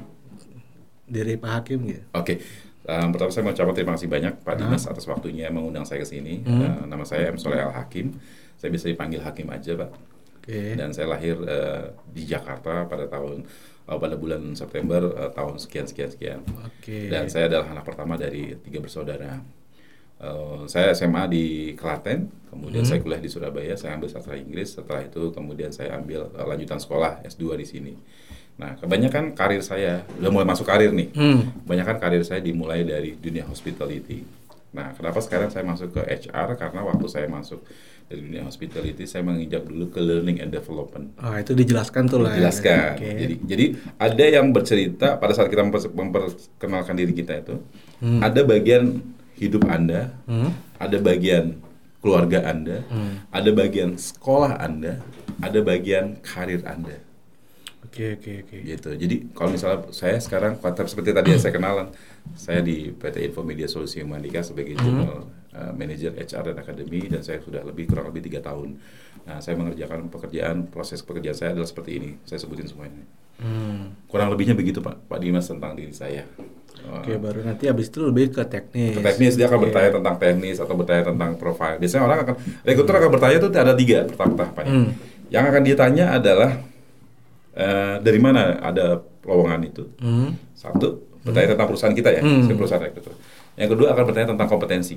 Speaker 1: diri Pak Hakim gitu.
Speaker 2: Oke, Um, pertama saya mau ucapkan terima kasih banyak Pak Dimas atas waktunya mengundang saya ke sini.
Speaker 1: Hmm.
Speaker 2: Uh, nama saya M. Soleh Al Hakim. Saya bisa dipanggil Hakim aja, Pak.
Speaker 1: Oke.
Speaker 2: Dan saya lahir uh, di Jakarta pada tahun uh, pada bulan September uh, tahun sekian sekian sekian.
Speaker 1: Oke.
Speaker 2: Dan saya adalah anak pertama dari tiga bersaudara. Uh, saya SMA di Klaten, kemudian
Speaker 1: Hmm.
Speaker 2: saya kuliah di Surabaya, saya ambil sastra Inggris. Setelah itu kemudian saya ambil uh, lanjutan sekolah S2 di sini. Nah, kebanyakan karir saya udah mulai masuk karir nih.
Speaker 1: Hmm.
Speaker 2: Kebanyakan karir saya dimulai dari dunia hospitality. Nah, kenapa sekarang saya masuk ke HR? Karena waktu saya masuk dari dunia hospitality, saya menginjak dulu ke learning and development.
Speaker 1: Ah itu dijelaskan tuh lah. ya.
Speaker 2: Jelaskan.
Speaker 1: Oke.
Speaker 2: Jadi, jadi ada yang bercerita pada saat kita memper- memperkenalkan diri kita itu,
Speaker 1: Hmm.
Speaker 2: ada bagian hidup Anda,
Speaker 1: Hmm.
Speaker 2: ada bagian keluarga Anda,
Speaker 1: Hmm.
Speaker 2: ada bagian sekolah Anda, ada bagian karir Anda.
Speaker 1: Oke oke oke.
Speaker 2: gitu. Jadi kalau misalnya saya sekarang kuat seperti tadi yang saya kenalan, saya di PT Info Media Solusi Mandika sebagai General uh, Manager HR dan Akademi dan saya sudah lebih kurang lebih tiga tahun. Nah, saya mengerjakan pekerjaan proses pekerjaan saya adalah seperti ini. Saya sebutin semuanya.
Speaker 1: Hmm.
Speaker 2: Kurang lebihnya begitu Pak, Pak Dimas tentang diri saya.
Speaker 1: Oke baru nanti abis itu lebih ke teknis.
Speaker 2: ke teknis dia akan
Speaker 1: Oke.
Speaker 2: bertanya tentang teknis atau bertanya tentang profile. Biasanya orang akan rekruter akan bertanya itu ada tiga pertama tahapannya.
Speaker 1: Hmm.
Speaker 2: Yang akan ditanya adalah eh, dari mana ada lowongan itu.
Speaker 1: Hmm.
Speaker 2: Satu, bertanya tentang perusahaan kita ya,
Speaker 1: Hmm.
Speaker 2: perusahaan rekruter. Yang kedua akan bertanya tentang kompetensi.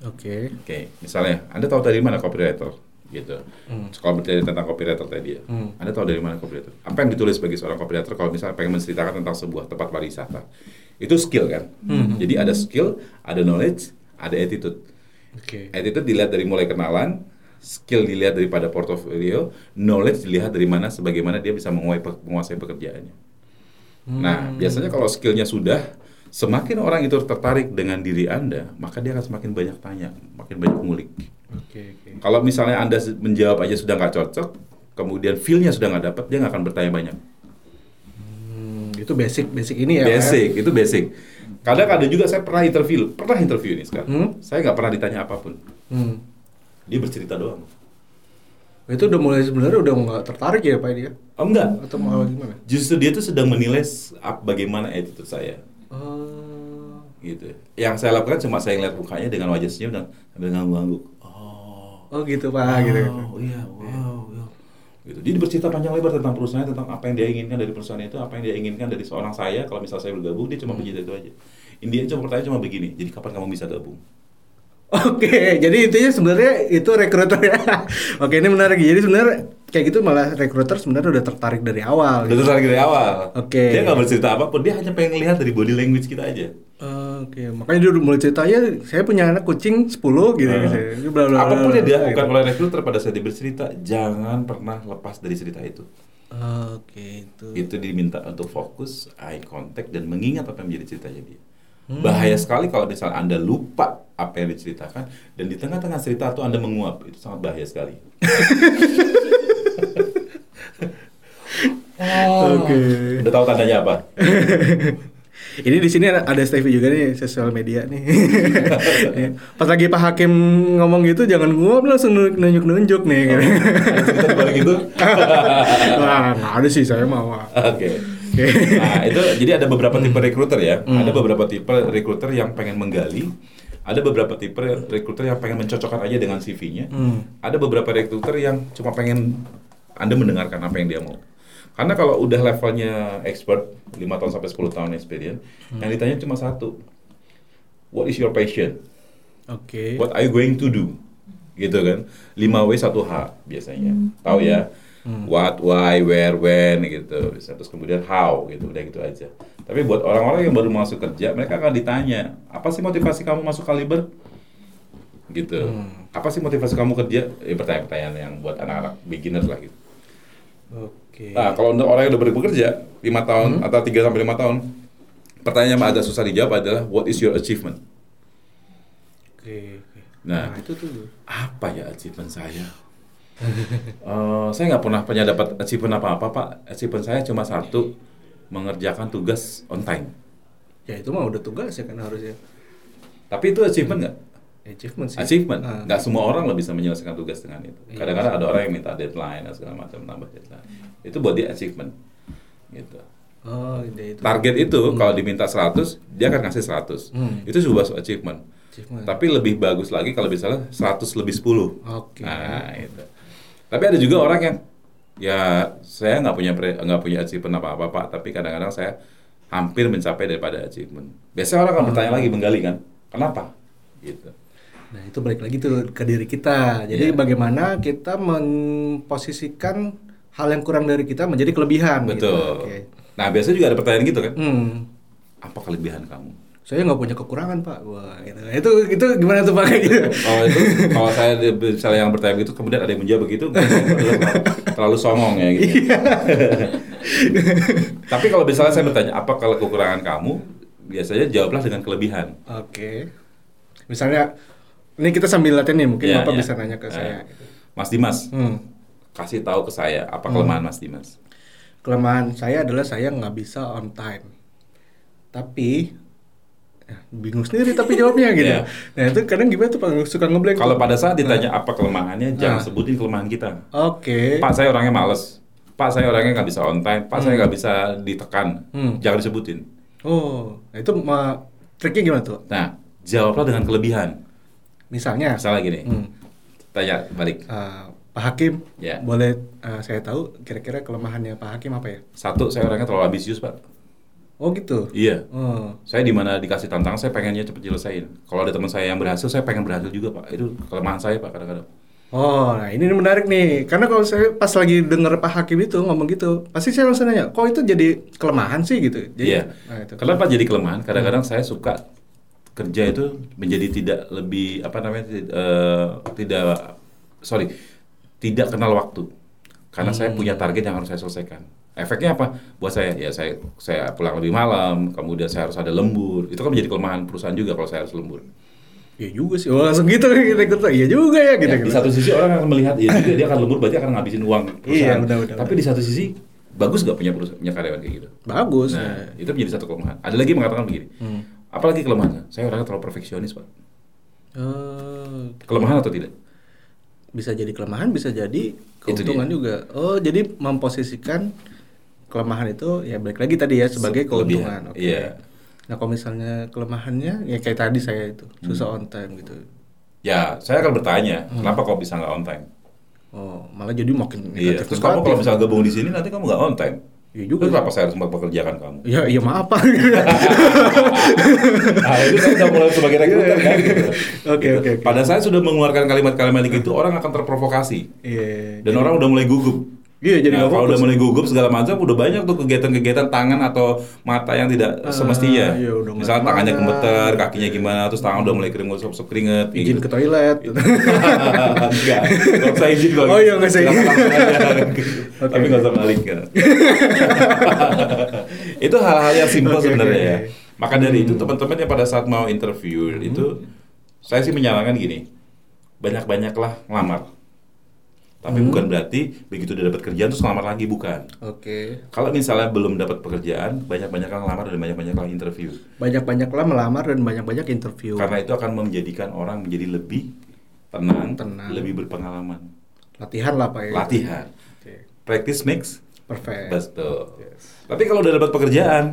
Speaker 1: Oke.
Speaker 2: Oke, misalnya, Anda tahu dari mana copywriter? Gitu.
Speaker 1: Hmm.
Speaker 2: Kalau bertanya tentang copywriter tadi ya,
Speaker 1: Hmm.
Speaker 2: Anda tahu dari mana copywriter? Apa yang ditulis bagi seorang copywriter kalau misalnya pengen menceritakan tentang sebuah tempat pariwisata? Itu skill kan?
Speaker 1: Hmm.
Speaker 2: Jadi ada skill, ada knowledge, ada attitude.
Speaker 1: Oke.
Speaker 2: Attitude dilihat dari mulai kenalan, skill dilihat daripada portofolio, knowledge dilihat dari mana sebagaimana dia bisa menguasai, pekerjaannya. Nah, biasanya kalau skillnya sudah, semakin orang itu tertarik dengan diri Anda, maka dia akan semakin banyak tanya, makin banyak ngulik.
Speaker 1: Oke oke.
Speaker 2: Kalau misalnya Anda menjawab aja sudah nggak cocok, kemudian feel-nya sudah nggak dapat, dia nggak akan bertanya banyak.
Speaker 1: Hmm, itu basic basic ini ya. Ya?
Speaker 2: Basic, itu basic. Kadang ada juga saya pernah interview, pernah interview ini sekarang.
Speaker 1: Hmm?
Speaker 2: Saya nggak pernah ditanya apa pun.
Speaker 1: Hmm.
Speaker 2: Dia bercerita doang.
Speaker 1: Itu udah mulai sebenarnya udah nggak tertarik ya Pak dia?
Speaker 2: Oh enggak.
Speaker 1: Atau malah gimana?
Speaker 2: Justru dia tuh sedang menilai bagaimana attitude saya.
Speaker 1: Oh.
Speaker 2: Gitu. Yang saya lakukan cuma saya ngeliat mukanya dengan wajah senyum dan sambil ngangguk-ngangguk. Oh.
Speaker 1: Oh gitu Pak gitu.
Speaker 2: Oh iya, wow, wow. Gitu. Dia bercerita panjang lebar tentang perusahaan, tentang apa yang dia inginkan dari perusahaan itu, apa yang dia inginkan dari seorang saya. Kalau misal saya bergabung, dia cuma
Speaker 1: Hmm.
Speaker 2: bercerita itu aja. India cuma pertanyaan cuma begini. Jadi kapan kamu bisa gabung?
Speaker 1: Oke, jadi intinya sebenarnya itu rekruter ya. Oke, ini menarik. Jadi sebenarnya kayak gitu malah rekruter sebenarnya udah tertarik dari awal.
Speaker 2: Udah
Speaker 1: gitu.
Speaker 2: tertarik dari awal.
Speaker 1: Oke.
Speaker 2: Dia nggak bercerita apa pun, dia hanya pengen lihat dari body language kita aja.
Speaker 1: Oke, makanya dia udah mulai cerita ya saya punya anak kucing 10 gitu
Speaker 2: Nah,
Speaker 1: gitu. Bla, bla, bla,
Speaker 2: apa
Speaker 1: pun
Speaker 2: yang dilakukan oleh rekruter pada saat dia bercerita, jangan pernah lepas dari cerita itu.
Speaker 1: Oke, itu.
Speaker 2: Itu diminta untuk fokus, eye contact, dan mengingat apa yang menjadi ceritanya dia.
Speaker 1: Hmm.
Speaker 2: Bahaya sekali kalau misalnya Anda lupa apa yang diceritakan, dan di tengah-tengah cerita itu Anda menguap. Itu sangat bahaya sekali.
Speaker 1: Oke.
Speaker 2: Udah tahu tandanya apa?
Speaker 1: Ini di sini ada, Stevie juga nih sosial media nih. Pas lagi Pak Hakim ngomong gitu jangan nguap langsung nunjuk-nunjuk nih. gitu.
Speaker 2: Ada cerita di balik itu?
Speaker 1: Wah, nggak ada sih saya mau.
Speaker 2: Oke.
Speaker 1: Oke.
Speaker 2: Nah, itu jadi ada beberapa tipe rekruter ya. Ada beberapa tipe rekruter yang pengen menggali. Ada beberapa tipe rekruter yang pengen mencocokkan aja dengan CV-nya.
Speaker 1: Hmm.
Speaker 2: Ada beberapa rekruter yang cuma pengen Anda mendengarkan apa yang dia mau. Karena kalau udah levelnya expert, 5 tahun sampai 10 tahun experience, yang ditanya cuma satu. What is your passion?
Speaker 1: Oke.
Speaker 2: What are you going to do? Gitu kan. 5W 1H biasanya. Tahu ya? What, why, where, when gitu. Bisa. Terus kemudian how gitu. Udah gitu aja. Tapi buat orang-orang yang baru masuk kerja, mereka akan ditanya, apa sih motivasi kamu masuk kaliber? Gitu. Apa sih motivasi kamu kerja? Ya pertanyaan-pertanyaan yang buat anak-anak beginner lah gitu.
Speaker 1: Oke.
Speaker 2: Nah, kalau untuk orang yang udah bekerja 5 tahun atau 3 sampai 5 tahun, pertanyaan yang agak susah dijawab adalah what is your achievement?
Speaker 1: Oke. oke.
Speaker 2: Nah,
Speaker 1: itu tuh.
Speaker 2: apa ya achievement saya? Eh, saya nggak pernah punya dapat achievement apa-apa pak. Achievement saya cuma satu, mengerjakan tugas on time.
Speaker 1: Ya itu mah udah tugas ya kan harusnya.
Speaker 2: Tapi itu achievement nggak?
Speaker 1: Achievement sih.
Speaker 2: Achievement.
Speaker 1: Ah.
Speaker 2: Nggak semua orang lah bisa menyelesaikan tugas dengan itu.
Speaker 1: Iya.
Speaker 2: Kadang-kadang ada orang yang minta deadline dan segala macam tambah deadline. Itu buat dia achievement. Gitu.
Speaker 1: Oh, itu.
Speaker 2: Target itu kalau diminta 100, dia akan ngasih 100.
Speaker 1: Hmm.
Speaker 2: Itu sebuah achievement.
Speaker 1: Achievement.
Speaker 2: Tapi lebih bagus lagi kalau misalnya 100 lebih 10.
Speaker 1: Oke.
Speaker 2: Nah, itu. Tapi ada juga orang yang ya saya nggak punya nggak punya achievement apa-apa Pak, tapi kadang-kadang saya hampir mencapai daripada achievement. Biasanya orang akan bertanya lagi menggali kan, kenapa? Gitu.
Speaker 1: Nah, itu balik lagi tuh ke diri kita. Jadi
Speaker 2: Iya.
Speaker 1: bagaimana kita memposisikan hal yang kurang dari kita menjadi kelebihan gitu.
Speaker 2: Betul.
Speaker 1: Oke.
Speaker 2: Nah, biasanya juga ada pertanyaan gitu kan,
Speaker 1: Hmm.
Speaker 2: apa kelebihan kamu?
Speaker 1: Saya nggak punya kekurangan, Pak. Wah, gitu. Itu itu gimana tuh Pak gitu?
Speaker 2: Kalau itu, kalau saya misalnya yang bertanya begitu, kemudian ada yang menjawab begitu, terlalu, songong ya gitu. Tapi kalau misalnya saya bertanya, apa kalau kekurangan kamu? Biasanya jawablah dengan kelebihan.
Speaker 1: Oke. Misalnya ini kita sambil latihan nih, mungkin
Speaker 2: Iya,
Speaker 1: Bapak
Speaker 2: iya.
Speaker 1: bisa nanya ke
Speaker 2: Eh,
Speaker 1: saya.
Speaker 2: Mas Dimas,
Speaker 1: Hmm.
Speaker 2: kasih tahu ke saya apa kelemahan Mas Dimas.
Speaker 1: Kelemahan saya adalah saya nggak bisa on time. Tapi ya, bingung sendiri tapi jawabnya gitu.
Speaker 2: Iya.
Speaker 1: Nah itu kadang gimana tuh Pak suka ngeblank.
Speaker 2: Kalau pada saat ditanya apa kelemahannya, jangan
Speaker 1: Nah.
Speaker 2: sebutin kelemahan kita.
Speaker 1: Oke.
Speaker 2: Pak saya orangnya males. Pak saya orangnya nggak bisa on time. Pak saya nggak bisa ditekan.
Speaker 1: Hmm.
Speaker 2: Jangan disebutin.
Speaker 1: Oh, nah itu ma triknya gimana tuh?
Speaker 2: Nah, jawablah dengan kelebihan.
Speaker 1: Misalnya,
Speaker 2: Misalnya gini,
Speaker 1: hmm,
Speaker 2: tanya balik.
Speaker 1: eh, Pak Hakim,
Speaker 2: Ya.
Speaker 1: boleh eh, saya tahu kira-kira kelemahannya Pak Hakim apa ya?
Speaker 2: Satu, saya orangnya terlalu ambisius, Pak.
Speaker 1: Oh gitu.
Speaker 2: Iya.
Speaker 1: Oh,
Speaker 2: Saya di mana dikasih tantangan, saya pengennya cepet nyelesain. Kalau ada teman saya yang berhasil, saya pengen berhasil juga, Pak. Itu kelemahan saya, Pak, kadang-kadang.
Speaker 1: oh, nah ini menarik nih. Karena kalau saya pas lagi denger Pak Hakim itu ngomong gitu, pasti saya langsung nanya, kok itu jadi kelemahan sih gitu? Jadi,
Speaker 2: Iya.
Speaker 1: Nah, itu.
Speaker 2: Kenapa jadi kelemahan? Kadang-kadang saya suka kerja itu menjadi tidak lebih apa namanya tid- eh, tidak sorry tidak kenal waktu karena saya punya target yang harus saya selesaikan. Efeknya apa? Buat saya ya saya saya pulang lebih malam, kemudian saya harus ada lembur. Itu kan menjadi kelemahan perusahaan juga kalau saya harus lembur.
Speaker 1: Iya juga sih. Oh, langsung gitu gitu. Iya juga ya gitu.
Speaker 2: Ya,
Speaker 1: gitu.
Speaker 2: di satu sisi orang akan melihat ya juga dia akan lembur berarti akan ngabisin uang perusahaan.
Speaker 1: Iya, benar, benar,
Speaker 2: Tapi di satu sisi bagus nggak punya perusahaan punya karyawan kayak gitu.
Speaker 1: Bagus.
Speaker 2: Nah, itu menjadi satu kelemahan. Ada lagi mengatakan begini.
Speaker 1: Hmm.
Speaker 2: Apalagi kelemahannya? Saya orangnya terlalu perfeksionis, Pak.
Speaker 1: Oh,
Speaker 2: Kelemahan atau tidak?
Speaker 1: bisa jadi kelemahan, bisa jadi keuntungan juga. Oh, jadi memposisikan kelemahan itu ya balik lagi tadi ya sebagai
Speaker 2: Se-
Speaker 1: keuntungan. Oke.
Speaker 2: iya.
Speaker 1: Nah, kalau misalnya kelemahannya ya kayak tadi saya itu susah on time gitu.
Speaker 2: Ya, saya akan bertanya,
Speaker 1: Hmm.
Speaker 2: kenapa kok bisa nggak on time?
Speaker 1: Oh, malah jadi makin
Speaker 2: Iya.
Speaker 1: negatif
Speaker 2: Terus kamu kalau misalnya gabung di sini nanti kamu nggak on time.
Speaker 1: Iya
Speaker 2: Terus
Speaker 1: juga.
Speaker 2: kenapa saya harus mempekerjakan kamu?
Speaker 1: Ya, iya maaf Pak.
Speaker 2: Nah, itu kan udah mulai sebagai rekruter kan. gitu.
Speaker 1: Oke, oke.
Speaker 2: Pada saat sudah mengeluarkan kalimat-kalimat gitu, orang akan terprovokasi
Speaker 1: Iya.
Speaker 2: dan orang udah mulai gugup.
Speaker 1: Iya, jadi
Speaker 2: nah, kalau udah mulai gugup segala macam, udah banyak tuh kegiatan-kegiatan tangan atau mata yang tidak semestinya.
Speaker 1: iya, udah
Speaker 2: Misalnya tangannya gemeter, kakinya gimana, terus tangan udah mulai kering, gosok keringet.
Speaker 1: izin
Speaker 2: gitu.
Speaker 1: ke toilet.
Speaker 2: Enggak, nggak usah izin kalau
Speaker 1: Oh
Speaker 2: gitu.
Speaker 1: iya, nggak usah izin.
Speaker 2: Tapi nggak usah balik kan. itu hal-hal yang simpel
Speaker 1: Oke,
Speaker 2: sebenarnya
Speaker 1: oke,
Speaker 2: ya. Maka dari itu teman-teman yang pada saat mau interview itu saya sih menyarankan gini, banyak-banyaklah ngelamar. Tapi bukan berarti begitu udah dapat kerjaan terus ngelamar lagi bukan.
Speaker 1: Oke.
Speaker 2: Kalau misalnya belum dapat pekerjaan, banyak-banyaklah ngelamar dan banyak-banyaklah interview.
Speaker 1: Banyak-banyaklah melamar dan banyak-banyak interview.
Speaker 2: Karena itu akan menjadikan orang menjadi lebih tenang,
Speaker 1: Tenang.
Speaker 2: lebih berpengalaman.
Speaker 1: Latihan lah Pak ya.
Speaker 2: Latihan.
Speaker 1: Oke.
Speaker 2: Practice makes
Speaker 1: Perfect.
Speaker 2: betul.
Speaker 1: Yes.
Speaker 2: Tapi kalau udah dapat pekerjaan,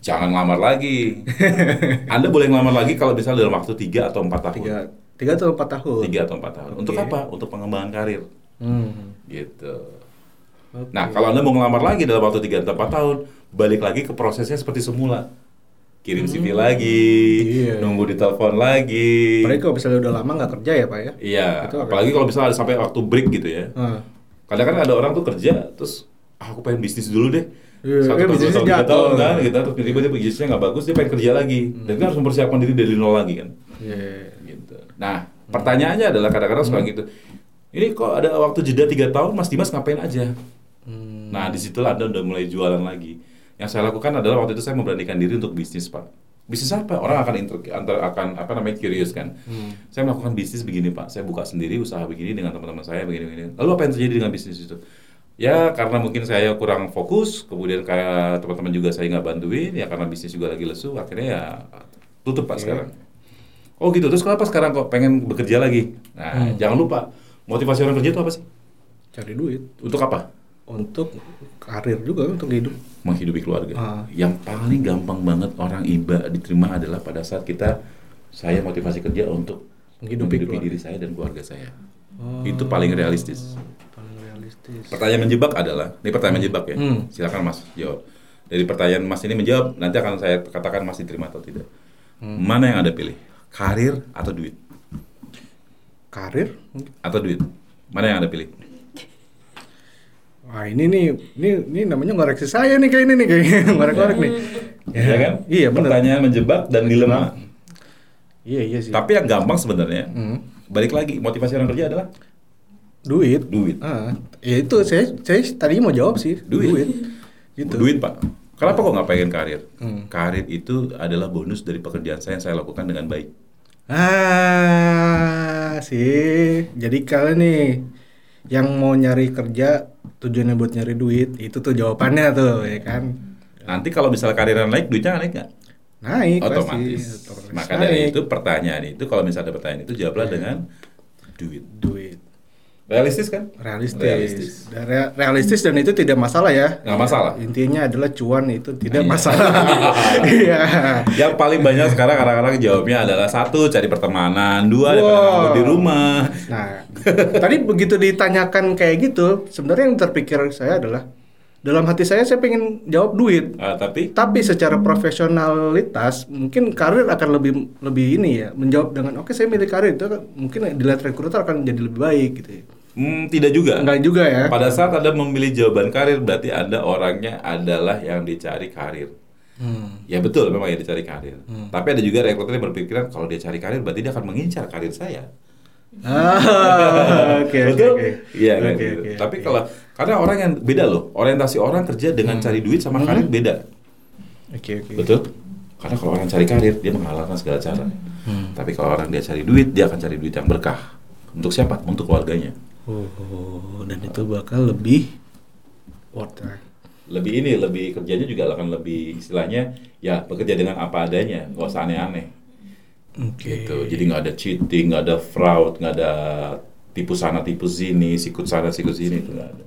Speaker 2: jangan ngelamar lagi. Anda boleh ngelamar lagi kalau misalnya dalam waktu 3 atau 4 tahun.
Speaker 1: Tiga, tiga atau empat tahun.
Speaker 2: Tiga atau 4 tahun. Untuk
Speaker 1: Oke.
Speaker 2: apa? Untuk pengembangan karir.
Speaker 1: Hmm.
Speaker 2: Gitu.
Speaker 1: Oke.
Speaker 2: Nah, kalau Anda mau ngelamar lagi dalam waktu 3 atau 4 tahun, balik lagi ke prosesnya seperti semula. Kirim CV lagi,
Speaker 1: Iya.
Speaker 2: nunggu ditelepon lagi.
Speaker 1: Apalagi kalau misalnya udah lama nggak kerja ya Pak ya.
Speaker 2: Iya,
Speaker 1: Itu apa?
Speaker 2: apalagi kalau misalnya ada sampai waktu break gitu ya.
Speaker 1: Ah.
Speaker 2: Kadang kan ada orang tuh kerja, terus ah, aku pengen bisnis dulu deh.
Speaker 1: Iya,
Speaker 2: Satu tahun, tahun, tiga tahun kan, gitu. Terus tiba-tiba bisnisnya nggak bagus, dia pengen kerja lagi. Dan kan harus mempersiapkan diri dari nol lagi kan.
Speaker 1: Iya.
Speaker 2: Gitu. Nah, pertanyaannya adalah kadang-kadang suka gitu. Ini kok ada waktu jeda tiga tahun, Mas Dimas ngapain aja?
Speaker 1: Hmm.
Speaker 2: Nah, di situlah Anda udah mulai jualan lagi. Yang saya lakukan adalah waktu itu saya memberanikan diri untuk bisnis, Pak. Bisnis apa? Orang akan inter, antar, akan apa namanya curious kan.
Speaker 1: Hmm.
Speaker 2: Saya melakukan bisnis begini, Pak. Saya buka sendiri usaha begini dengan teman-teman saya begini-begini. Lalu apa yang terjadi dengan bisnis itu? Ya karena mungkin saya kurang fokus, kemudian kayak teman-teman juga saya nggak bantuin, ya karena bisnis juga lagi lesu, akhirnya ya tutup Pak
Speaker 1: Oke.
Speaker 2: sekarang. Oh gitu, terus kenapa sekarang kok pengen bekerja lagi? Nah,
Speaker 1: Hmm.
Speaker 2: jangan lupa, motivasi orang kerja itu apa sih?
Speaker 1: Cari duit
Speaker 2: Untuk apa?
Speaker 1: untuk karir juga untuk hidup.
Speaker 2: menghidupi keluarga.
Speaker 1: Ah.
Speaker 2: Yang paling gampang banget orang iba diterima adalah pada saat kita saya motivasi kerja untuk
Speaker 1: Menghidupi
Speaker 2: menghidupi,
Speaker 1: keluarga.
Speaker 2: diri saya dan keluarga saya.
Speaker 1: Oh.
Speaker 2: Itu paling realistis.
Speaker 1: Paling realistis.
Speaker 2: Pertanyaan menjebak adalah, ini pertanyaan menjebak ya.
Speaker 1: Hmm.
Speaker 2: Silakan Mas jawab. Dari pertanyaan Mas ini menjawab, nanti akan saya katakan Mas diterima atau tidak.
Speaker 1: Hmm.
Speaker 2: Mana yang Anda pilih? Karir atau duit?
Speaker 1: Karir?
Speaker 2: Atau duit? Mana yang Anda pilih?
Speaker 1: Wah ini nih, ini ini namanya ngoreksi saya nih kayak ini nih kayak ngorek-ngorek nih.
Speaker 2: Iya kan?
Speaker 1: Iya benar.
Speaker 2: Pertanyaan menjebak dan dilema.
Speaker 1: Iya iya sih.
Speaker 2: Tapi yang gampang sebenarnya,
Speaker 1: Hmm.
Speaker 2: balik lagi, motivasi orang kerja adalah
Speaker 1: Duit.
Speaker 2: duit.
Speaker 1: Ah, ya itu saya saya tadinya mau jawab sih.
Speaker 2: Duit.
Speaker 1: Gitu.
Speaker 2: Duit pak. Kenapa kok nggak pengen karir?
Speaker 1: Hmm.
Speaker 2: Karir itu adalah bonus dari pekerjaan saya yang saya lakukan dengan baik.
Speaker 1: Ah, sih. Jadi kalian nih yang mau nyari kerja tujuannya buat nyari duit, itu tuh jawabannya tuh, ya kan?
Speaker 2: Nanti kalau misalnya karirnya naik, duitnya naik nggak?
Speaker 1: Naik
Speaker 2: Otomatis.
Speaker 1: pasti. Otomatis
Speaker 2: Maka dari
Speaker 1: naik.
Speaker 2: itu pertanyaan itu, kalau misalnya ada pertanyaan itu jawablah
Speaker 1: Iya.
Speaker 2: dengan duit.
Speaker 1: duit.
Speaker 2: Realistis kan?
Speaker 1: Realistis.
Speaker 2: Realistis.
Speaker 1: Dan rea- realistis dan itu tidak masalah ya.
Speaker 2: Nggak masalah.
Speaker 1: Intinya adalah cuan itu tidak
Speaker 2: Iya.
Speaker 1: masalah. Iya.
Speaker 2: Yang paling banyak sekarang kadang-kadang jawabnya adalah satu cari pertemanan, dua
Speaker 1: Wow.
Speaker 2: di rumah.
Speaker 1: Nah, tadi begitu ditanyakan kayak gitu, sebenarnya yang terpikir saya adalah dalam hati saya saya pengen jawab duit.
Speaker 2: Ah, tapi
Speaker 1: Tapi secara profesionalitas mungkin karir akan lebih lebih ini ya menjawab dengan oke saya milih karir itu kan mungkin dilihat rekruter akan jadi lebih baik gitu ya.
Speaker 2: Hmm, tidak juga.
Speaker 1: Enggak juga ya.
Speaker 2: Pada saat Anda memilih jawaban karir, berarti Anda orangnya adalah yang dicari karir.
Speaker 1: Hmm.
Speaker 2: Ya betul, memang yang dicari karir.
Speaker 1: Hmm.
Speaker 2: Tapi ada juga rekruter yang berpikiran kalau dia cari karir, berarti dia akan mengincar karir saya.
Speaker 1: Ah, oke oke oke.
Speaker 2: Iya kan gitu. Tapi kalau karena orang yang beda loh, orientasi orang kerja dengan cari duit sama
Speaker 1: Hmm.
Speaker 2: karir beda.
Speaker 1: Oke oke.
Speaker 2: Betul? Karena kalau orang cari karir, dia menghalalkan segala cara.
Speaker 1: Hmm.
Speaker 2: Tapi kalau orang dia cari duit, dia akan cari duit yang berkah. Untuk siapa? Untuk keluarganya.
Speaker 1: Oh, dan itu bakal lebih worth it.
Speaker 2: Lebih ini, lebih kerjanya juga akan lebih istilahnya ya bekerja dengan apa adanya, nggak usah aneh-aneh.
Speaker 1: Oke.
Speaker 2: gitu. Jadi nggak ada cheating, nggak ada fraud, nggak ada tipu sana tipu sini, sikut sana sikut sini itu nggak ada.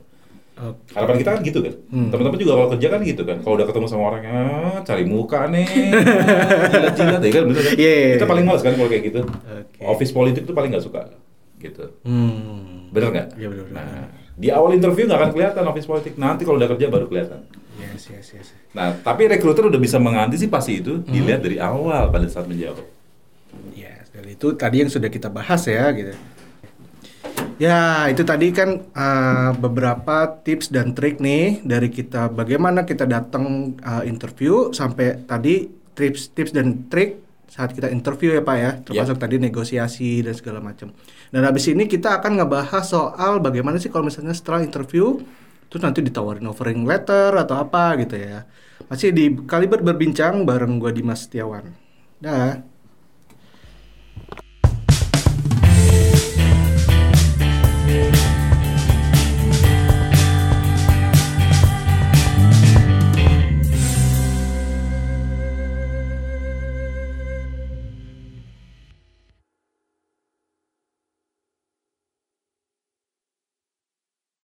Speaker 1: Oke.
Speaker 2: Harapan kita kan gitu kan.
Speaker 1: Hmm.
Speaker 2: Teman-teman juga kalau kerja kan gitu kan. Kalau udah ketemu sama orangnya, cari muka nih, jilat-jilat ya kan bener kan.
Speaker 1: Iya, iya,
Speaker 2: Kita
Speaker 1: iya.
Speaker 2: paling males kan kalau kayak gitu.
Speaker 1: Oke.
Speaker 2: Office politik tuh paling nggak suka gitu.
Speaker 1: Hmm.
Speaker 2: Bener nggak?
Speaker 1: Iya, bener, bener.
Speaker 2: Nah, di awal interview nggak akan kelihatan office politik. Nanti kalau udah kerja baru kelihatan.
Speaker 1: Yes, yes, yes.
Speaker 2: Nah, tapi rekruter udah bisa mengantisipasi itu
Speaker 1: Hmm.
Speaker 2: dilihat dari awal pada saat menjawab.
Speaker 1: Yes, dan itu tadi yang sudah kita bahas ya gitu. Ya, itu tadi kan uh, beberapa tips dan trik nih dari kita bagaimana kita datang uh, interview sampai tadi tips-tips dan trik saat kita interview ya Pak ya, termasuk tadi negosiasi dan segala macam. Dan habis ini kita akan ngebahas soal bagaimana sih kalau misalnya setelah interview terus nanti ditawarin offering letter atau apa gitu ya. Masih di Kaliber berbincang bareng gua Dimas Setiawan. Dah.